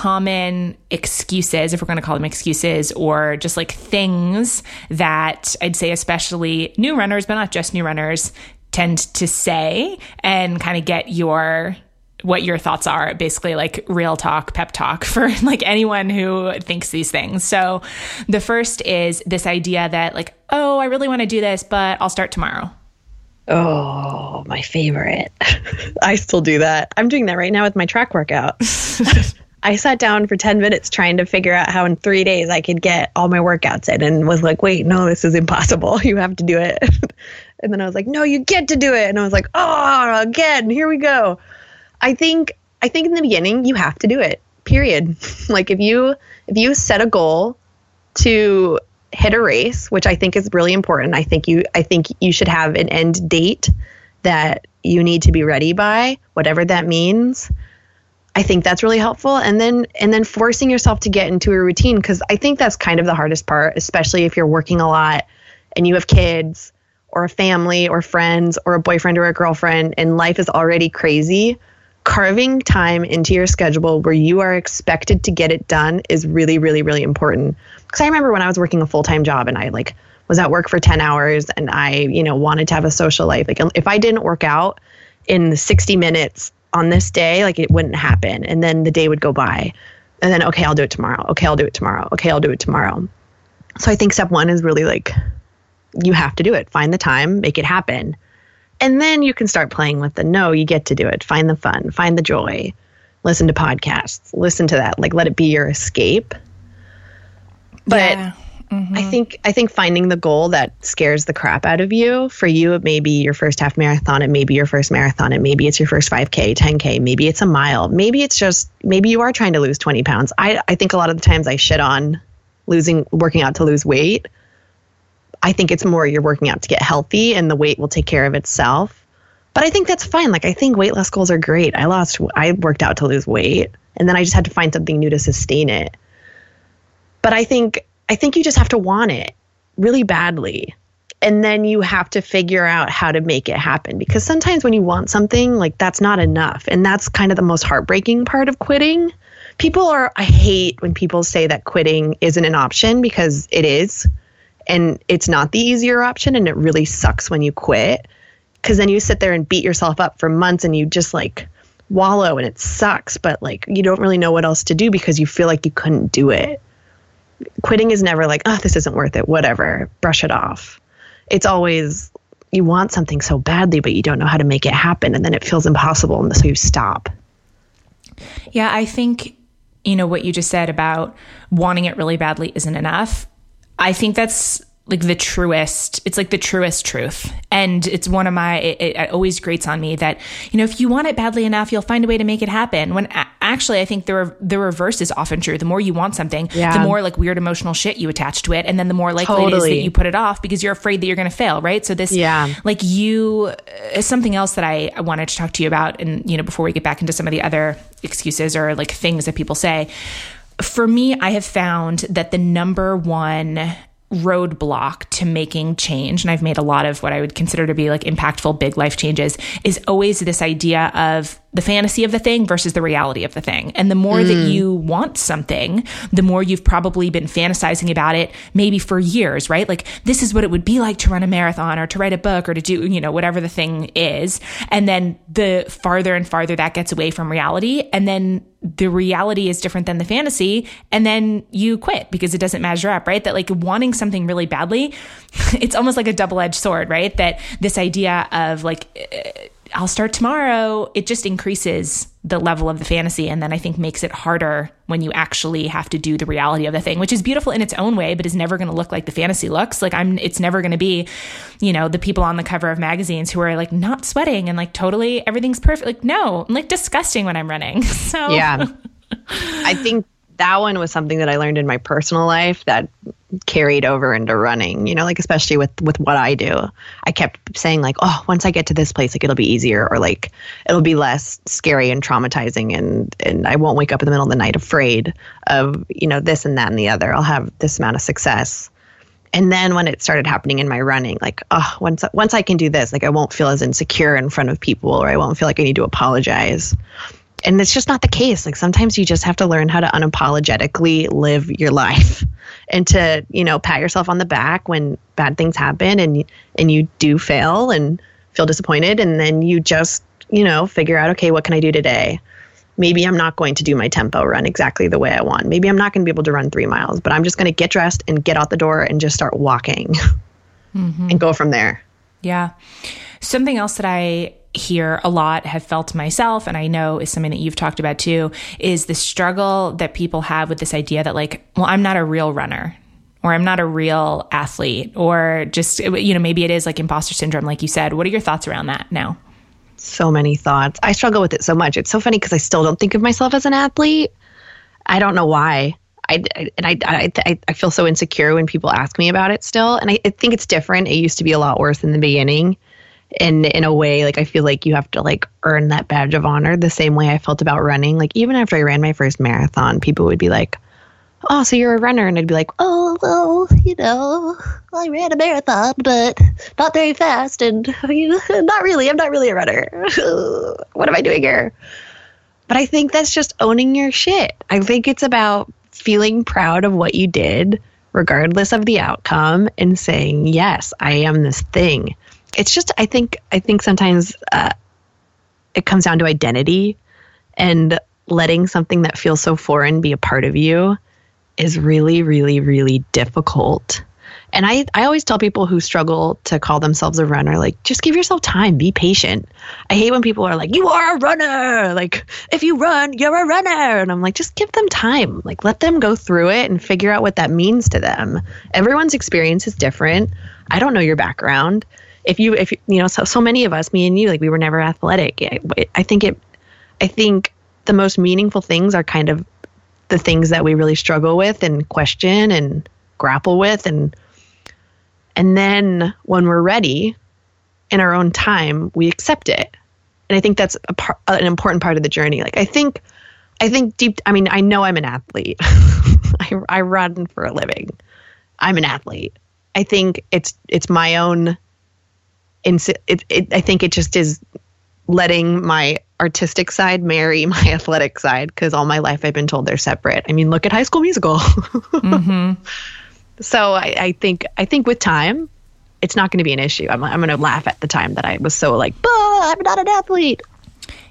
common excuses, if we're going to call them excuses, or just like things that I'd say, especially new runners, but not just new runners, tend to say and kind of get your what your thoughts are basically like real talk pep talk for like anyone who thinks these things. So the first is this idea that like oh i really want to do this but i'll start tomorrow. Oh my favorite. I still do that. I'm doing that right now with my track workout I sat down for 10 minutes trying to figure out how in three days I could get all my workouts in and was like, wait, no, this is impossible. You have to do it. and then I was like, no, you get to do it. And I was like, oh, again, here we go. I think I think in the beginning you have to do it. Period. like if you if you set a goal to hit a race, which I think is really important. I think you I think you should have an end date that you need to be ready by, whatever that means. I think that's really helpful. And then and then forcing yourself to get into a routine cuz I think that's kind of the hardest part, especially if you're working a lot and you have kids or a family or friends or a boyfriend or a girlfriend and life is already crazy carving time into your schedule where you are expected to get it done is really really really important. Because i remember when i was working a full-time job and i like was at work for 10 hours and i you know wanted to have a social life. Like if i didn't work out in 60 minutes on this day like it wouldn't happen. And then the day would go by. And then okay i'll do it tomorrow. Okay i'll do it tomorrow. Okay i'll do it tomorrow. So i think step one is really like you have to do it. Find the time make it happen. And then you can start playing with the no, you get to do it. Find the fun, find the joy, listen to podcasts, listen to that. Like let it be your escape. But yeah. Mm-hmm. I think I think finding the goal that scares the crap out of you. For you, it may be your first half marathon, it may be your first marathon, it maybe it's your first 5K, 10K, maybe it's a mile, maybe it's just maybe you are trying to lose 20 pounds. I I think a lot of the times I shit on losing working out to lose weight I think it's more you're working out to get healthy and the weight will take care of itself. But I think that's fine. Like I think weight loss goals are great. I lost I worked out to lose weight and then I just had to find something new to sustain it. But I think I think you just have to want it really badly. And then you have to figure out how to make it happen because sometimes when you want something, like that's not enough. And that's kind of the most heartbreaking part of quitting. People are I hate when people say that quitting isn't an option because it is and it's not the easier option and it really sucks when you quit because then you sit there and beat yourself up for months and you just like wallow and it sucks but like you don't really know what else to do because you feel like you couldn't do it quitting is never like oh this isn't worth it whatever brush it off. It's always you want something so badly but you don't know how to make it happen and then it feels impossible and so you stop. Yeah i think you know what you just said about wanting it really badly isn't enough. I think that's like the truest it's like the truest truth. And it's one of my it, it, always grates on me that you know if you want it badly enough you'll find a way to make it happen. When actually i think the re- the reverse is often true the more you want something yeah. the more like weird emotional shit you attach to it and then the more likely totally. it is that you put it off because you're afraid that you're going to fail right so this yeah like you uh, is something else that I, I wanted to talk to you about and you know before we get back into some of the other excuses or like things that people say for me, I have found that the number one roadblock to making change, and I've made a lot of what I would consider to be like impactful big life changes, is always this idea of the fantasy of the thing versus the reality of the thing. And the more mm. that you want something, the more you've probably been fantasizing about it, maybe for years, right? Like, this is what it would be like to run a marathon or to write a book or to do, you know, whatever the thing is. And then the farther and farther that gets away from reality. And then the reality is different than the fantasy. And then you quit because it doesn't measure up, right? That like wanting something really badly, it's almost like a double edged sword, right? That this idea of like, I'll start tomorrow, it just increases the level of the fantasy and then I think makes it harder when you actually have to do the reality of the thing, which is beautiful in its own way, but is never going to look like the fantasy looks. Like I'm it's never going to be, you know, the people on the cover of magazines who are like not sweating and like totally everything's perfect. Like no, I'm like disgusting when I'm running. So Yeah. I think that one was something that I learned in my personal life that carried over into running you know like especially with with what i do. I kept saying like oh once i get to this place like it'll be easier or like it'll be less scary and traumatizing and and i won't wake up in the middle of the night afraid of you know this and that and the other. I'll have this amount of success. And then when it started happening in my running like oh once once i can do this like i won't feel as insecure in front of people or i won't feel like i need to apologize and it's just not the case. Like sometimes you just have to learn how to unapologetically live your life and to, you know, pat yourself on the back when bad things happen and and you do fail and feel disappointed and then you just, you know, figure out okay, what can I do today? Maybe I'm not going to do my tempo run exactly the way I want. Maybe I'm not going to be able to run 3 miles, but I'm just going to get dressed and get out the door and just start walking mm-hmm. and go from there. Yeah. Something else that I hear a lot, have felt myself, and I know is something that you've talked about too, is the struggle that people have with this idea that, like, well, I'm not a real runner. Or I'm not a real athlete, or just, you know, maybe it is like imposter syndrome, like you said. What are your thoughts around that now? So many thoughts. I struggle with it so much. It's so funny because I still don't think of myself as an athlete. I don't know why. I, and I, I, I feel so insecure when people ask me about it still. And I, I think it's different. It used to be a lot worse in the beginning and in a way like i feel like you have to like earn that badge of honor the same way i felt about running. Like even after i ran my first marathon people would be like oh so you're a runner. And i'd be like oh well you know i ran a marathon but not very fast and not really i'm not really a runner. What am i doing here? But i think that's just owning your shit. I think it's about feeling proud of what you did regardless of the outcome and saying yes i am this thing it's just I think I think sometimes uh, it comes down to identity and letting something that feels so foreign be a part of you is really really really difficult. And I, I always tell people who struggle to call themselves a runner, like, just give yourself time, be patient. I hate when people are like, you are a runner. Like, if you run, you're a runner. And I'm like, just give them time. Like, let them go through it and figure out what that means to them. Everyone's experience is different. I don't know your background if you if you know so so many of us me and you like we were never athletic. I, I think it i think the most meaningful things are kind of the things that we really struggle with and question and grapple with. And and then when we're ready in our own time we accept it. And i think that's a par- an important part of the journey. Like i think i think deep i mean i know i'm an athlete. I, I run for a living. I'm an athlete. I think it's it's my own it, it, I think it just is letting my artistic side marry my athletic side because all my life I've been told they're separate. I mean, look at High School Musical. mm-hmm. So I, I, think I think with time, it's not going to be an issue. I'm, I'm going to laugh at the time that I was so like, I'm not an athlete.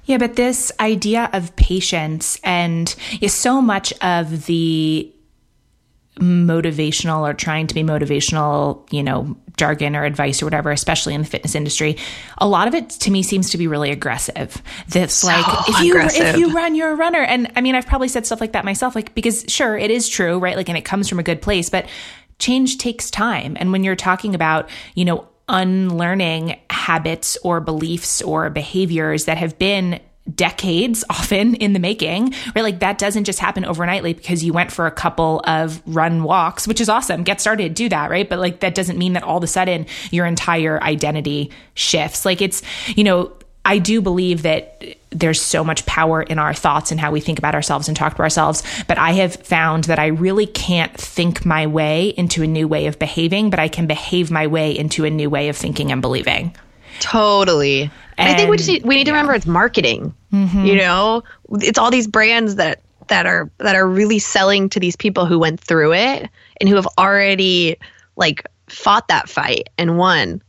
Yeah, but this idea of patience and is so much of the motivational or trying to be motivational, you know, jargon or advice or whatever, especially in the fitness industry, a lot of it to me seems to be really aggressive. That's so like if you aggressive. if you run, you're a runner. And I mean, I've probably said stuff like that myself, like because sure, it is true, right? Like, and it comes from a good place, but change takes time. And when you're talking about, you know, unlearning habits or beliefs or behaviors that have been decades often in the making, right? Like that doesn't just happen overnightly because you went for a couple of run walks, which is awesome. Get started, do that, right? But like that doesn't mean that all of a sudden your entire identity shifts. Like it's, you know, I do believe that there's so much power in our thoughts and how we think about ourselves and talk to ourselves. But I have found that I really can't think my way into a new way of behaving, but I can behave my way into a new way of thinking and believing. Totally. And, I think we just need, we need to remember it's marketing. Mm-hmm. You know, it's all these brands that that are that are really selling to these people who went through it and who have already like fought that fight and won.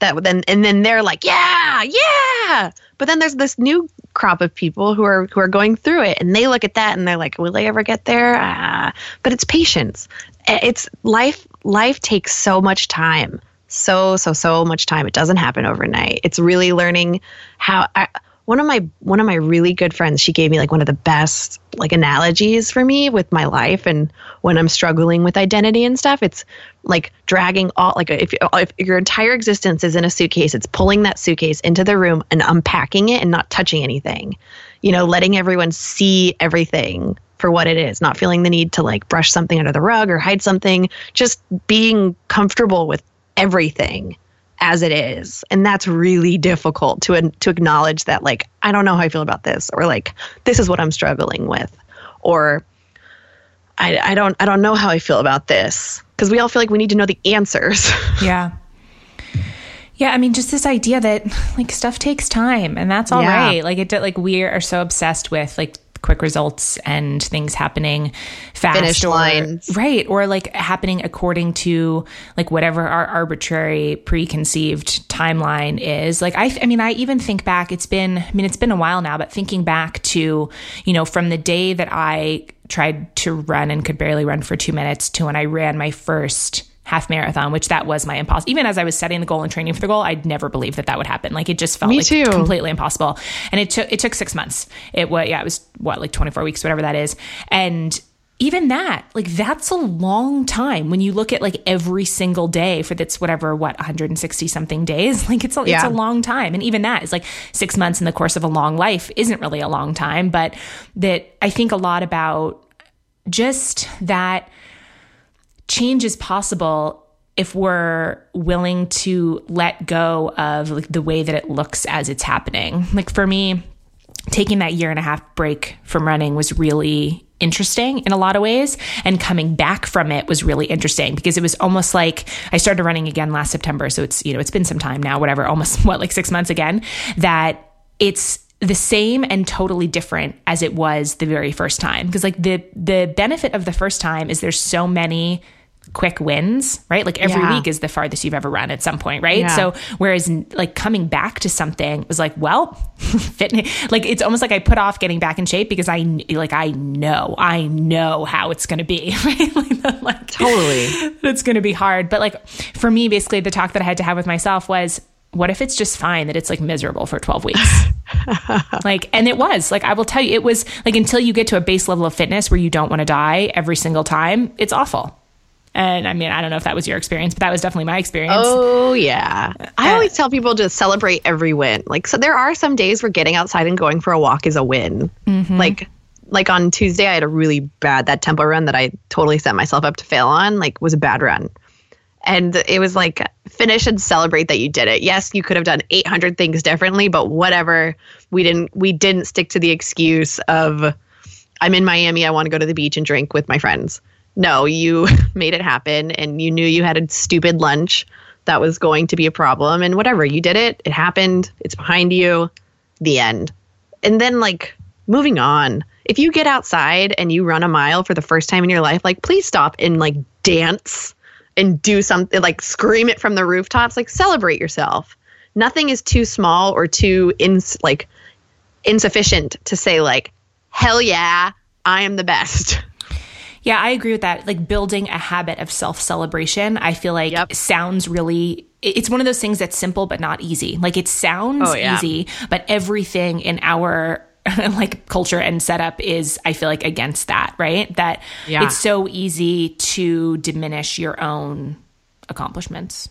That then and then they're like, yeah, yeah. But then there's this new crop of people who are who are going through it and they look at that and they're like, will they ever get there? Ah. But it's patience. It's life. Life takes so much time so so so much time. It doesn't happen overnight. It's really learning how I, one of my one of my really good friends she gave me like one of the best like analogies for me with my life and when i'm struggling with identity and stuff. It's like dragging all like if, if your entire existence is in a suitcase it's pulling that suitcase into the room and unpacking it and not touching anything. You know letting everyone see everything for what it is not feeling the need to like brush something under the rug or hide something just being comfortable with everything as it is and that's really difficult to to acknowledge that like i don't know how i feel about this or like this is what i'm struggling with or i, I don't i don't know how i feel about this because we all feel like we need to know the answers yeah Yeah, I mean, just this idea that like stuff takes time, and that's all Yeah. right. Like it, like we are so obsessed with like quick results and things happening fast, Finish or, lines. right, or like happening according to like whatever our arbitrary preconceived timeline is. Like I, I mean, I even think back. It's been, I mean, it's been a while now, but thinking back to you know from the day that I tried to run and could barely run for two minutes to when I ran my first half marathon, which that was my impossible. Even as I was setting the goal and training for the goal, I'd never believed that that would happen. Like it just felt Me like too. completely impossible. And it took it took six months. It was yeah, it was what like twenty four weeks, whatever that is, and. Even that, like that's a long time when you look at like every single day for that's whatever what 160 something days. Like it's a, it's a long time, and even that is like six months in the course of a long life isn't really a long time. But that I think a lot about just that change is possible if we're willing to let go of like the way that it looks as it's happening. Like for me, taking that year and a half break from running was really interesting in a lot of ways and coming back from it was really interesting because it was almost like I started running again last September so it's you know it's been some time now whatever almost what like 6 months again that it's the same and totally different as it was the very first time because like the the benefit of the first time is there's so many quick wins, right? Like every Yeah. week is the farthest you've ever run at some point, right? Yeah. So whereas like coming back to something was like, well, fitness, like it's almost like I put off getting back in shape because I like I know, I know how it's going to be, right? like, like Totally. it's going to be hard. But like for me, basically the talk that I had to have with myself was, what if it's just fine that it's like miserable for 12 weeks? like, and it was like, I will tell you, it was like until you get to a base level of fitness where you don't want to die every single time, it's awful. And I mean, I don't know if that was your experience, but that was definitely my experience. Oh yeah. I Uh, always tell people to celebrate every win. Like so there are some days where getting outside and going for a walk is a win. Mm-hmm. Like like on Tuesday I had a really bad that tempo run that I totally set myself up to fail on, like was a bad run. And it was like finish and celebrate that you did it. Yes, you could have done 800 things differently, but whatever. We didn't we didn't stick to the excuse of I'm in Miami, I want to go to the beach and drink with my friends. No, you made it happen and you knew you had a stupid lunch that was going to be a problem and whatever, you did it, it happened, it's behind you, the end. And then like moving on. If you get outside and you run a mile for the first time in your life, like please stop and like dance and do something like scream it from the rooftops, like celebrate yourself. Nothing is too small or too ins like insufficient to say like hell yeah, I am the best. Yeah, I agree with that. Like building a habit of self celebration, I feel like Yep. sounds really. It's one of those things that's simple but not easy. Like it sounds Oh, yeah. easy, but everything in our like culture and setup is, I feel like, against that. Right? That Yeah. it's so easy to diminish your own accomplishments.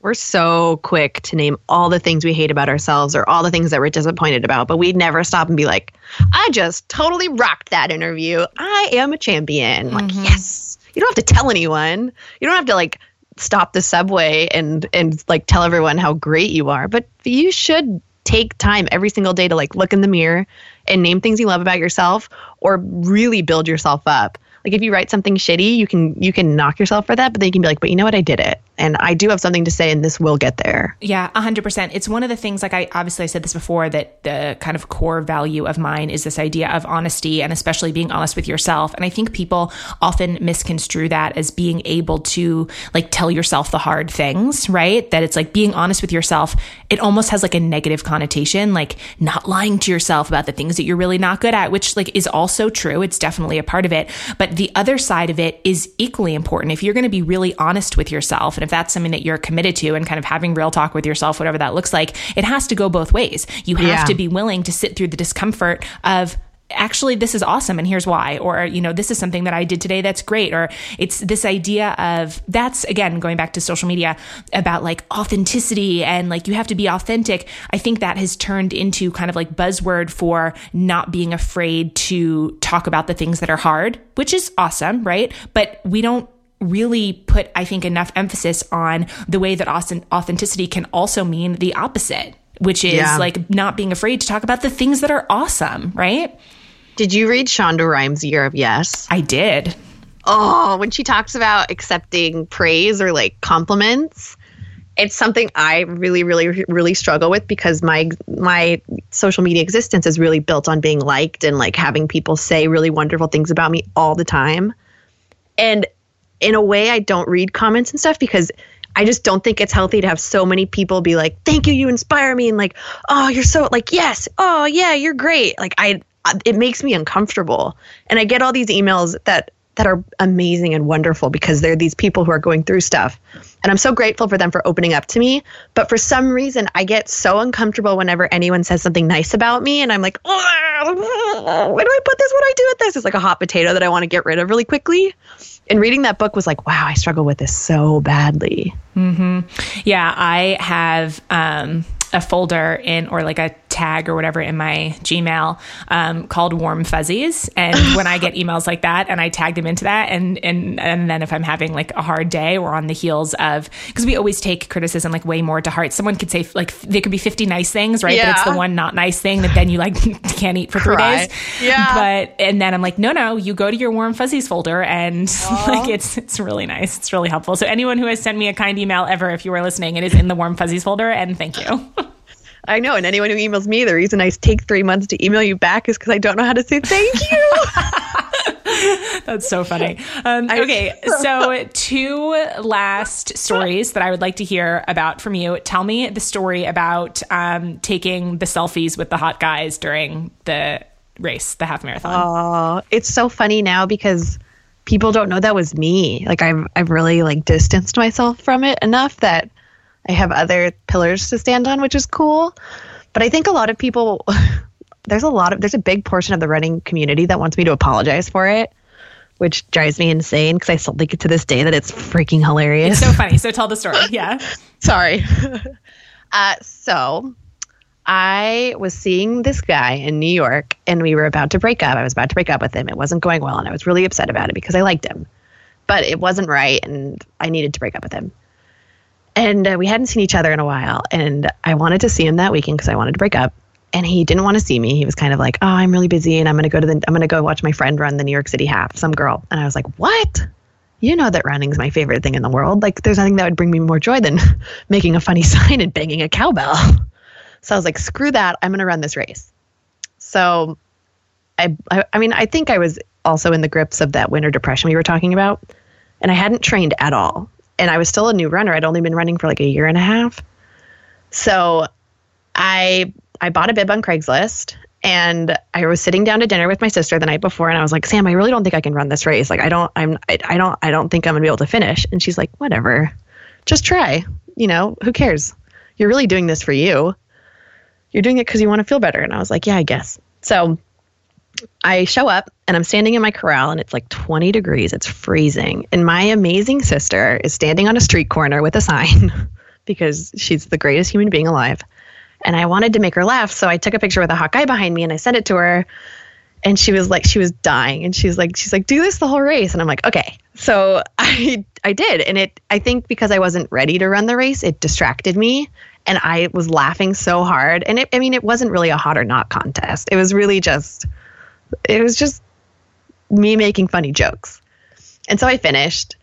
We're so quick to name all the things we hate about ourselves or all the things that we're disappointed about, but we'd never stop and be like, I just totally rocked that interview. I am a champion. Like, mm-hmm. yes. You don't have to tell anyone. You don't have to like stop the subway and and like tell everyone how great you are, but you should take time every single day to like look in the mirror and name things you love about yourself or really build yourself up. Like if you write something shitty, you can you can knock yourself for that, but then you can be like, but you know what, I did it, and I do have something to say, and this will get there. Yeah, a hundred percent. It's one of the things. Like I obviously I said this before that the kind of core value of mine is this idea of honesty and especially being honest with yourself. And I think people often misconstrue that as being able to like tell yourself the hard things, right? That it's like being honest with yourself. It almost has like a negative connotation, like not lying to yourself about the things that you're really not good at, which like is also true. It's definitely a part of it. But the other side of it is equally important. If you're going to be really honest with yourself, if that's something that you're committed to and kind of having real talk with yourself, whatever that looks like, it has to go both ways. You have Yeah. to be willing to sit through the discomfort of, actually this is awesome and here's why or you know this is something that i did today that's great or it's this idea of that's again going back to social media about like authenticity and like you have to be authentic i think that has turned into kind of like buzzword for not being afraid to talk about the things that are hard which is awesome right but we don't really put i think enough emphasis on the way that authenticity can also mean the opposite which is Yeah. like not being afraid to talk about the things that are awesome right Did you read Shonda Rhimes' Year of Yes? I did. Oh, when she talks about accepting praise or like compliments, it's something I really, really, really struggle with because my my social media existence is really built on being liked and like having people say really wonderful things about me all the time. And in a way, I don't read comments and stuff because I just don't think it's healthy to have so many people be like, "Thank you, you inspire me," and like, "Oh, you're so like, yes, oh yeah, you're great." Like I, uh, it makes me uncomfortable, and I get all these emails that that are amazing and wonderful because they're these people who are going through stuff. And I'm so grateful for them for opening up to me. But for some reason, I get so uncomfortable whenever anyone says something nice about me. And I'm like, where do I put this? What do I do with this? It's like a hot potato that I want to get rid of really quickly. And reading that book was like, wow, I struggle with this so badly. Mm-hmm. Yeah, I have um, a folder in, or like a tag or whatever in my Gmail um, called warm fuzzies. And when I get emails like that and I tag them into that and, and, and then if I'm having like a hard day or on the heels of, cause we always take criticism like way more to heart. Someone could say like, there could be 50 nice things, right? Yeah. But it's the one not nice thing that then you like can't eat for three days. Yeah. But, and then I'm like, no, no, you go to your warm fuzzies folder and like, it's, it's really nice. It's really helpful. So anyone who has sent me a kind email ever, if you are listening, it is in the warm fuzzies folder and thank you. I know. And anyone who emails me, the reason I take three months to email you back is because I don't know how to say thank you. That's so funny. Um, okay, so two last stories that I would like to hear about from you. Tell me the story about um, taking the selfies with the hot guys during the race, the half marathon. Oh, it's so funny now because people don't know that was me. Like I've I've really like distanced myself from it enough that I have other pillars to stand on, which is cool. But I think a lot of people, there's a lot of, there's a big portion of the running community that wants me to apologize for it, which drives me insane because I still think to this day that it's freaking hilarious. It's so funny. So tell the story. Yeah. Sorry. uh, so I was seeing this guy in New York and we were about to break up. I was about to break up with him. It wasn't going well and I was really upset about it because I liked him. But it wasn't right and I needed to break up with him and uh, we hadn't seen each other in a while and i wanted to see him that weekend because i wanted to break up. And he didn't want to see me. He was kind of like oh i'm really busy and i'm going to go to the i'm to go watch my friend run the new york city half some girl. And i was like what? You know that running's my favorite thing in the world. Like there's nothing that would bring me more joy than making a funny sign and banging a cowbell. So i was like screw that. I'm going to run this race. So I, I i mean i think i was also in the grips of that winter depression we were talking about and i hadn't trained at all and I was still a new runner. I'd only been running for like a year and a half. So I I bought a bib on Craigslist and I was sitting down to dinner with my sister the night before and I was like, "Sam, I really don't think I can run this race. Like I don't I'm I, I don't I don't think I'm going to be able to finish." And she's like, "Whatever. Just try. You know, who cares? You're really doing this for you. You're doing it cuz you want to feel better." And I was like, "Yeah, I guess." So I show up and I'm standing in my corral and it's like 20 degrees. It's freezing. And my amazing sister is standing on a street corner with a sign because she's the greatest human being alive. And I wanted to make her laugh. So I took a picture with a hot guy behind me and I sent it to her. And she was like, she was dying. And she's like, she's like, do this the whole race. And I'm like, okay. So I I did. And it I think because I wasn't ready to run the race, it distracted me. And I was laughing so hard. And it, I mean, it wasn't really a hot or not contest. It was really just it was just me making funny jokes. And so I finished.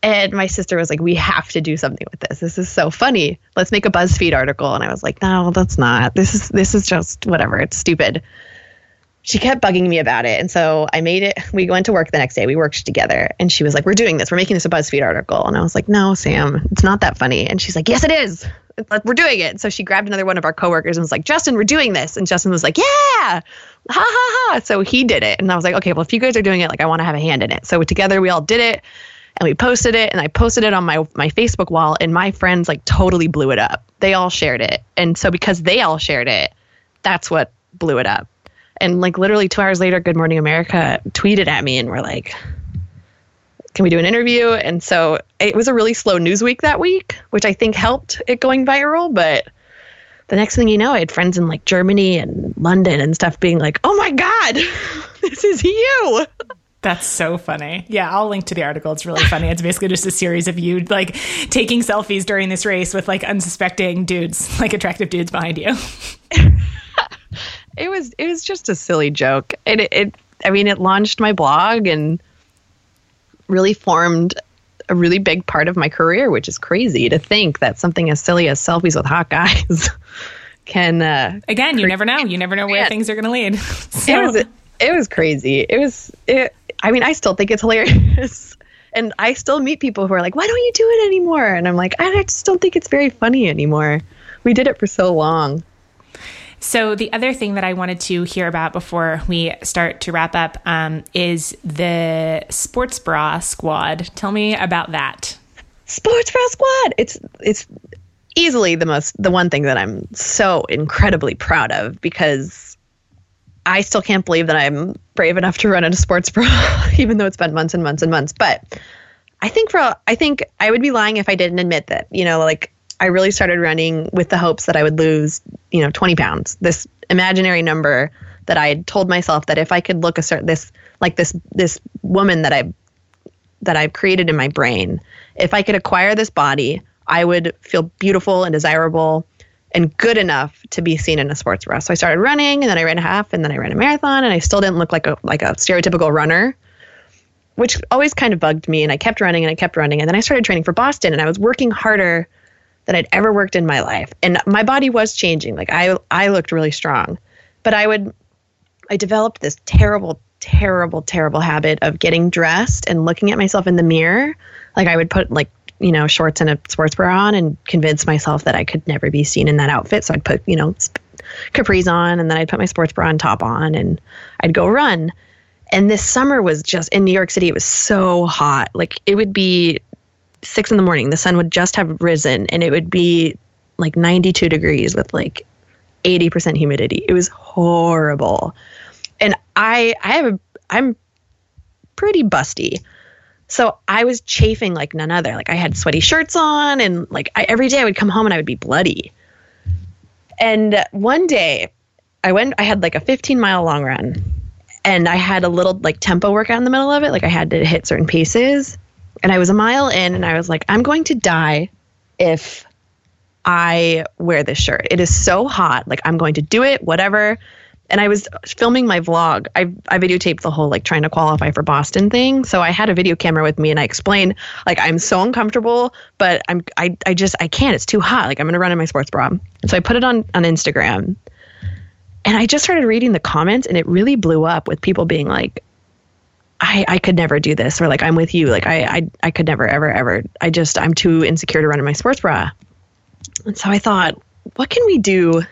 And my sister was like, We have to do something with this. This is so funny. Let's make a BuzzFeed article. And I was like, No, that's not. This is this is just whatever. It's stupid. She kept bugging me about it. And so I made it. We went to work the next day. We worked together. And she was like, We're doing this. We're making this a BuzzFeed article. And I was like, No, Sam, it's not that funny. And she's like, Yes, it is. We're doing it. So she grabbed another one of our coworkers and was like, Justin, we're doing this. And Justin was like, Yeah ha ha ha. So he did it. And I was like, okay, well, if you guys are doing it, like I want to have a hand in it. So together we all did it and we posted it and I posted it on my my Facebook wall and my friends like totally blew it up. They all shared it. And so because they all shared it, that's what blew it up. And like literally 2 hours later Good Morning America tweeted at me and were like can we do an interview? And so it was a really slow news week that week, which I think helped it going viral, but the next thing you know, I had friends in like Germany and London and stuff being like, oh my God, this is you. That's so funny. Yeah, I'll link to the article. It's really funny. It's basically just a series of you like taking selfies during this race with like unsuspecting dudes, like attractive dudes behind you. it was it was just a silly joke. It, it I mean it launched my blog and really formed a really big part of my career, which is crazy to think that something as silly as selfies with hot guys can. Uh, Again, you never know. You never know where yeah. things are going to lead. so. It was it was crazy. It was. It, I mean, I still think it's hilarious. And I still meet people who are like, why don't you do it anymore? And I'm like, I just don't think it's very funny anymore. We did it for so long. So, the other thing that I wanted to hear about before we start to wrap up um, is the Sports Bra Squad. Tell me about that. Sports Bra Squad. It's it's easily the most the one thing that I'm so incredibly proud of because I still can't believe that I'm brave enough to run in a sports bra, even though it's been months and months and months. But I think for I think I would be lying if I didn't admit that. You know, like I really started running with the hopes that I would lose, you know, 20 pounds. This imaginary number that I had told myself that if I could look a certain this like this this woman that I that I've created in my brain, if I could acquire this body, I would feel beautiful and desirable and good enough to be seen in a sports bra. So I started running and then I ran a half and then I ran a marathon and I still didn't look like a like a stereotypical runner, which always kind of bugged me and I kept running and I kept running and then I started training for Boston and I was working harder than I'd ever worked in my life. And my body was changing. Like I I looked really strong. But I would I developed this terrible terrible terrible habit of getting dressed and looking at myself in the mirror. Like I would put like you know shorts and a sports bra on and convince myself that I could never be seen in that outfit. So I'd put you know capris on and then I'd put my sports bra and top on and I'd go run. And this summer was just in New York City. It was so hot. Like it would be six in the morning, the sun would just have risen and it would be like 92 degrees with like 80% humidity. It was horrible. And I I have a I'm pretty busty. So I was chafing like none other. Like I had sweaty shirts on and like I, every day I would come home and I would be bloody. And one day I went I had like a 15 mile long run and I had a little like tempo workout in the middle of it. Like I had to hit certain paces and I was a mile in and I was like, I'm going to die if I wear this shirt. It is so hot. Like, I'm going to do it, whatever. And I was filming my vlog. I, I videotaped the whole like trying to qualify for Boston thing. So I had a video camera with me and I explained like I'm so uncomfortable, but I'm I, I just I can't. It's too hot. Like I'm gonna run in my sports bra. So I put it on on Instagram. And I just started reading the comments and it really blew up with people being like, I, I could never do this or like I'm with you. Like I, I I could never ever ever. I just I'm too insecure to run in my sports bra. And so I thought what can we do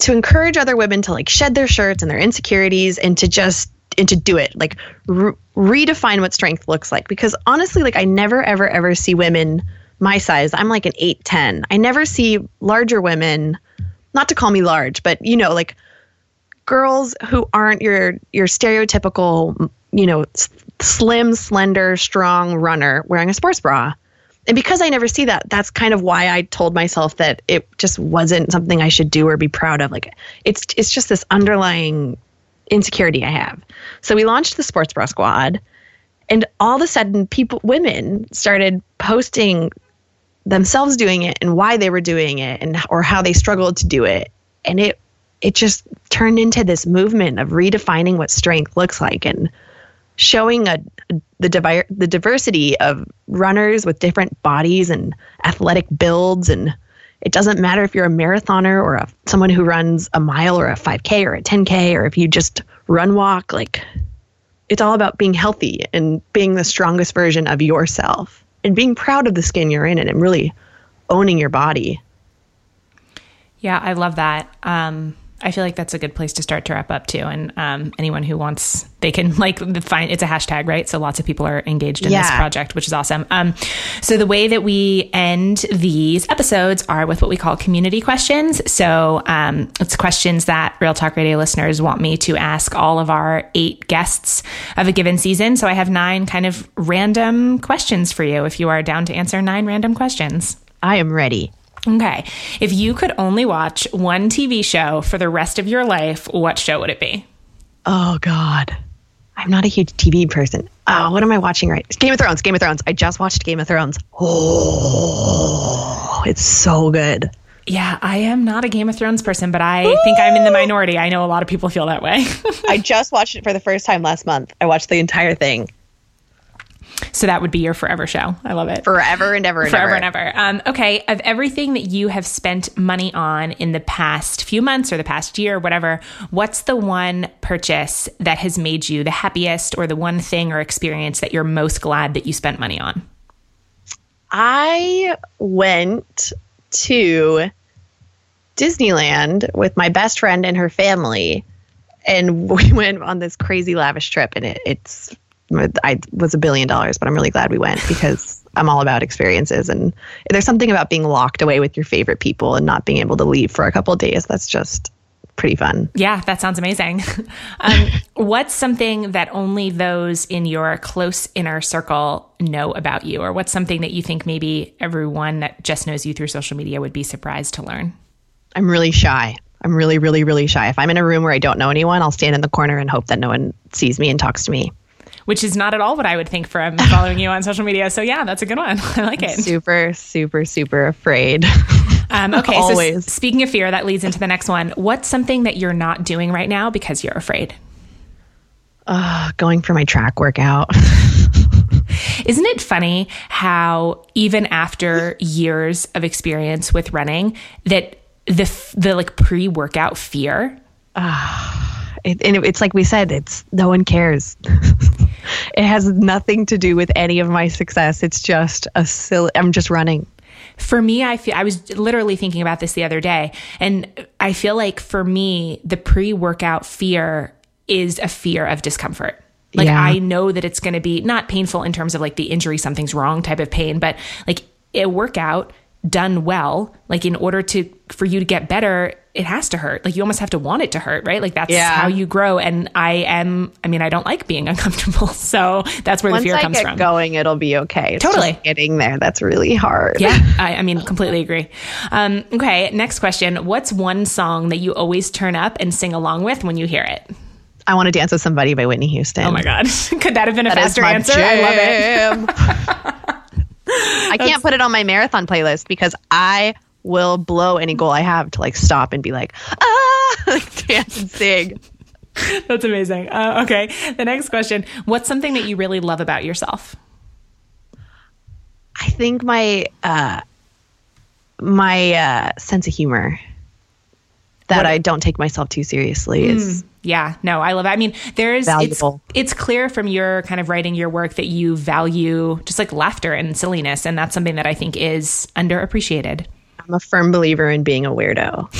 to encourage other women to like shed their shirts and their insecurities and to just and to do it? Like re- redefine what strength looks like. Because honestly like I never ever ever see women my size. I'm like an 8 10 I never see larger women not to call me large but you know like girls who aren't your your stereotypical, you know, slim, slender, strong runner wearing a sports bra. And because I never see that, that's kind of why I told myself that it just wasn't something I should do or be proud of. Like it's it's just this underlying insecurity I have. So we launched the Sports Bra Squad, and all of a sudden, people, women, started posting themselves doing it and why they were doing it and or how they struggled to do it, and it it just turned into this movement of redefining what strength looks like and showing a, the, divi- the diversity of runners with different bodies and athletic builds. And it doesn't matter if you're a marathoner or a, someone who runs a mile or a 5k or a 10k or if you just run walk like it's all about being healthy and being the strongest version of yourself and being proud of the skin you're in and really owning your body. Yeah i love that. Um, I feel like that's a good place to start to wrap up too. And um, anyone who wants, they can like find it's a hashtag, right? So lots of people are engaged in yeah. this project, which is awesome. Um, so the way that we end these episodes are with what we call community questions. So um, it's questions that Real Talk Radio listeners want me to ask all of our eight guests of a given season. So I have nine kind of random questions for you if you are down to answer nine random questions. I am ready. Okay. If you could only watch one TV show for the rest of your life, what show would it be? Oh, God. I'm not a huge TV person. Oh, what am I watching right? Game of Thrones. Game of Thrones. I just watched Game of Thrones. Oh, it's so good. Yeah, I am not a Game of Thrones person, but I Ooh. think I'm in the minority. I know a lot of people feel that way. I just watched it for the first time last month. I watched the entire thing. So that would be your forever show. I love it. Forever and ever and Forever ever. and ever. Um, okay. Of everything that you have spent money on in the past few months or the past year, or whatever, what's the one purchase that has made you the happiest or the one thing or experience that you're most glad that you spent money on? I went to Disneyland with my best friend and her family, and we went on this crazy lavish trip. And it, it's I was a billion dollars, but I'm really glad we went because I'm all about experiences. And there's something about being locked away with your favorite people and not being able to leave for a couple days. That's just pretty fun. Yeah, that sounds amazing. um, what's something that only those in your close inner circle know about you, or what's something that you think maybe everyone that just knows you through social media would be surprised to learn? I'm really shy. I'm really, really, really shy. If I'm in a room where I don't know anyone, I'll stand in the corner and hope that no one sees me and talks to me. Which is not at all what I would think from following you on social media. So yeah, that's a good one. I like it. Super, super, super afraid. Um, okay, Always. so speaking of fear, that leads into the next one. What's something that you're not doing right now because you're afraid? uh, going for my track workout. Isn't it funny how even after years of experience with running, that the the like pre workout fear it, and it, it's like we said, it's no one cares. it has nothing to do with any of my success. It's just a silly. I'm just running. for me i feel i was literally thinking about this the other day and i feel like for me the pre-workout fear is a fear of discomfort like Yeah. i know that it's going to be not painful in terms of like the injury something's wrong type of pain but like a workout done well like in order to for you to get better it has to hurt like you almost have to want it to hurt right like that's Yeah. how you grow and i am i mean i don't like being uncomfortable so that's where Once the fear I comes get from going, it'll be okay. It's Totally. getting there. That's really hard. Yeah, I, I mean, completely agree. Um, okay, next question. What's one song that you always turn up and sing along with when you hear it? I want to dance with somebody by Whitney Houston. Oh my God. Could that have been a That faster answer? I love it. I can't put it on my marathon playlist because I will blow any goal I have to like stop and be like, ah, like dance and sing. That's amazing. Uh, okay, the next question. What's something that you really love about yourself? I think my uh, my uh, sense of humor that What- I don't take myself too seriously is Yeah, no, I love it. I mean, there's Valuable. it's it's clear from your kind of writing your work that you value just like laughter and silliness, and that's something that I think is underappreciated. I'm a firm believer in being a weirdo.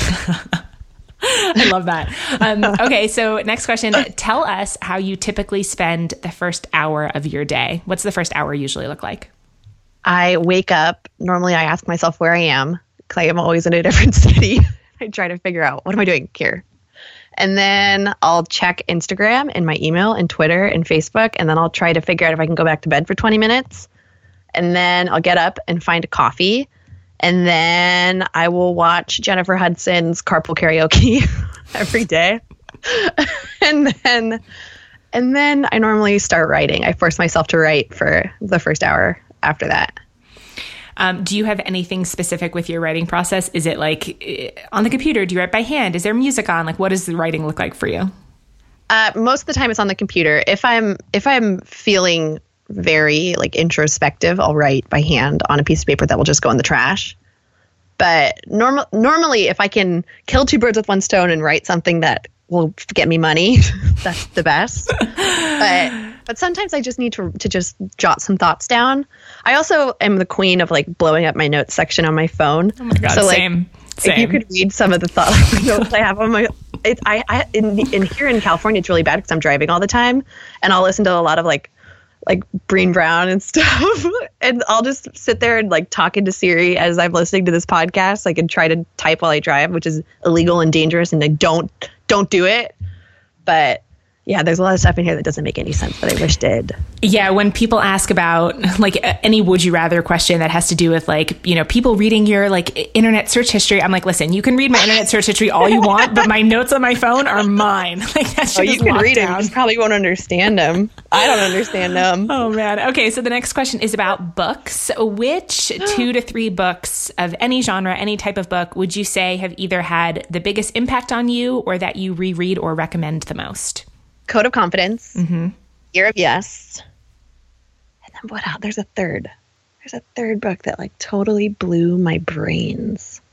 I love that. Um, okay, so next question. Tell us how you typically spend the first hour of your day. What's the first hour usually look like? I wake up. Normally, I ask myself where I am because I am always in a different city. I try to figure out what am I doing here. And then I'll check Instagram and my email and Twitter and Facebook. And then I'll try to figure out if I can go back to bed for 20 minutes. And then I'll get up and find a coffee. And then I will watch Jennifer Hudson's carpool karaoke every day. and then and then I normally start writing. I force myself to write for the first hour after that. Um, do you have anything specific with your writing process? Is it like eh, on the computer? Do you write by hand? Is there music on? Like, what does the writing look like for you? Uh, most of the time it's on the computer. If I'm if I'm feeling very like introspective, I'll write by hand on a piece of paper that will just go in the trash. But normal normally if I can kill two birds with one stone and write something that will get me money, that's the best. but but sometimes I just need to to just jot some thoughts down. I also am the queen of like blowing up my notes section on my phone. Oh my God, same, Same. If you could read some of the thought notes I have on my, it, I, I in, in here in California, it's really bad because I'm driving all the time, and I'll listen to a lot of like, like Brené Brown and stuff, and I'll just sit there and like talk into Siri as I'm listening to this podcast, like and try to type while I drive, which is illegal and dangerous, and I don't don't do it. But yeah, there's a lot of stuff in here that doesn't make any sense that I wish did. Yeah, when people ask about like any would you rather question that has to do with like, you know, people reading your like internet search history, I'm like, listen, you can read my internet search history all you want, but my notes on my phone are mine. Like that's shit Oh, you can locked read them, you probably won't understand them. I don't understand them. Oh man. Okay, so the next question is about books. Which two to three books of any genre, any type of book, would you say have either had the biggest impact on you or that you reread or recommend the most? Code of Confidence, mm-hmm. Year of Yes, and then what else? There's a third. There's a third book that like totally blew my brains.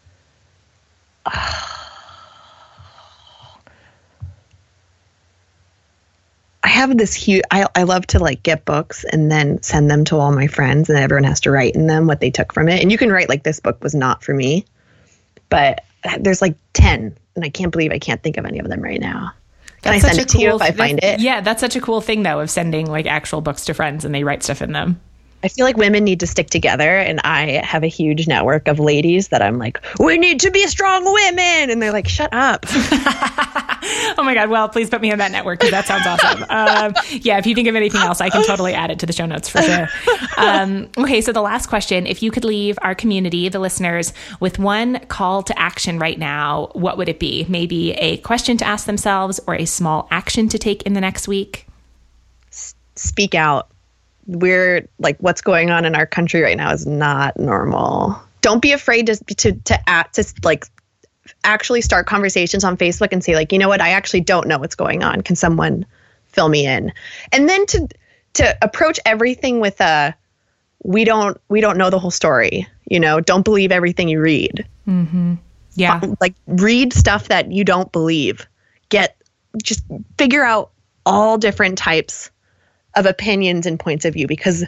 I have this huge. I I love to like get books and then send them to all my friends, and everyone has to write in them what they took from it. And you can write like this book was not for me, but there's like ten, and I can't believe I can't think of any of them right now. Can That's I send such it to a you cool if I find it? Yeah, that's such a cool thing though of sending like actual books to friends and they write stuff in them. I feel like women need to stick together, and I have a huge network of ladies that I'm like, we need to be strong women, and they're like, shut up. Oh my God. Well, please put me in that network because that sounds awesome. Um, yeah, if you think of anything else, I can totally add it to the show notes for sure. Um, okay, so the last question if you could leave our community, the listeners, with one call to action right now, what would it be? Maybe a question to ask themselves or a small action to take in the next week? Speak out. We're like, what's going on in our country right now is not normal. Don't be afraid to to to act to like actually start conversations on Facebook and say like, you know what, I actually don't know what's going on. Can someone fill me in? And then to to approach everything with a we don't we don't know the whole story. You know, don't believe everything you read. Mm-hmm. Yeah. Uh, like read stuff that you don't believe. Get just figure out all different types of opinions and points of view because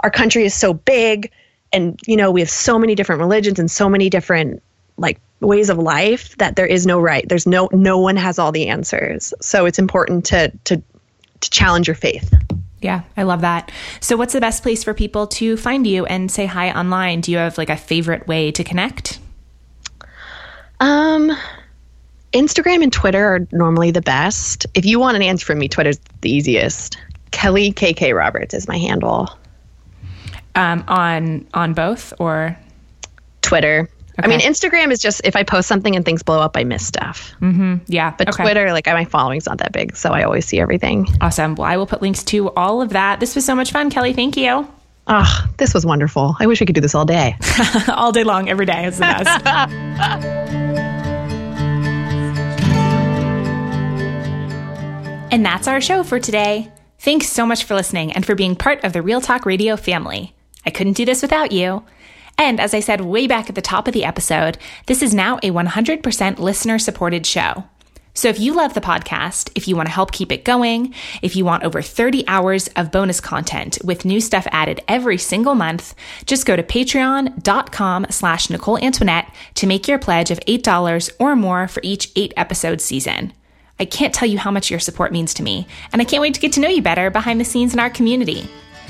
our country is so big and you know we have so many different religions and so many different like ways of life that there is no right there's no no one has all the answers so it's important to to to challenge your faith Yeah, I love that. So, what's the best place for people to find you and say hi online? Do you have like a favorite way to connect? um instagram and twitter are normally the best if you want an answer from me twitter's the easiest kelly kk roberts is my handle Um, on on both or twitter i mean instagram is just if i post something and things blow up i miss stuff yeah, but okay. twitter like my following's not that big so i always see everything Awesome. Well, I will put links to all of that. This was so much fun, Kelly. Thank you. oh this was wonderful i wish we could do this all day all day long, every day. It's the best. and that's our show for today. Thanks so much for listening and for being part of the Real Talk Radio family. I couldn't do this without you. And as I said way back at the top of the episode, this is now a 100% listener supported show. So if you love the podcast, if you want to help keep it going, if you want over 30 hours of bonus content with new stuff added every single month, just go to patreon.com slash Nicole Antoinette to make your pledge of $8 or more for each eight episode season. I can't tell you how much your support means to me, and I can't wait to get to know you better behind the scenes in our community.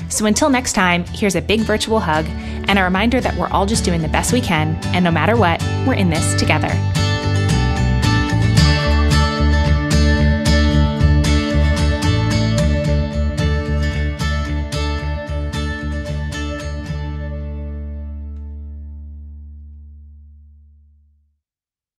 So until next time, here's a big virtual hug and a reminder that we're all just doing the best we can, and no matter what, we're in this together.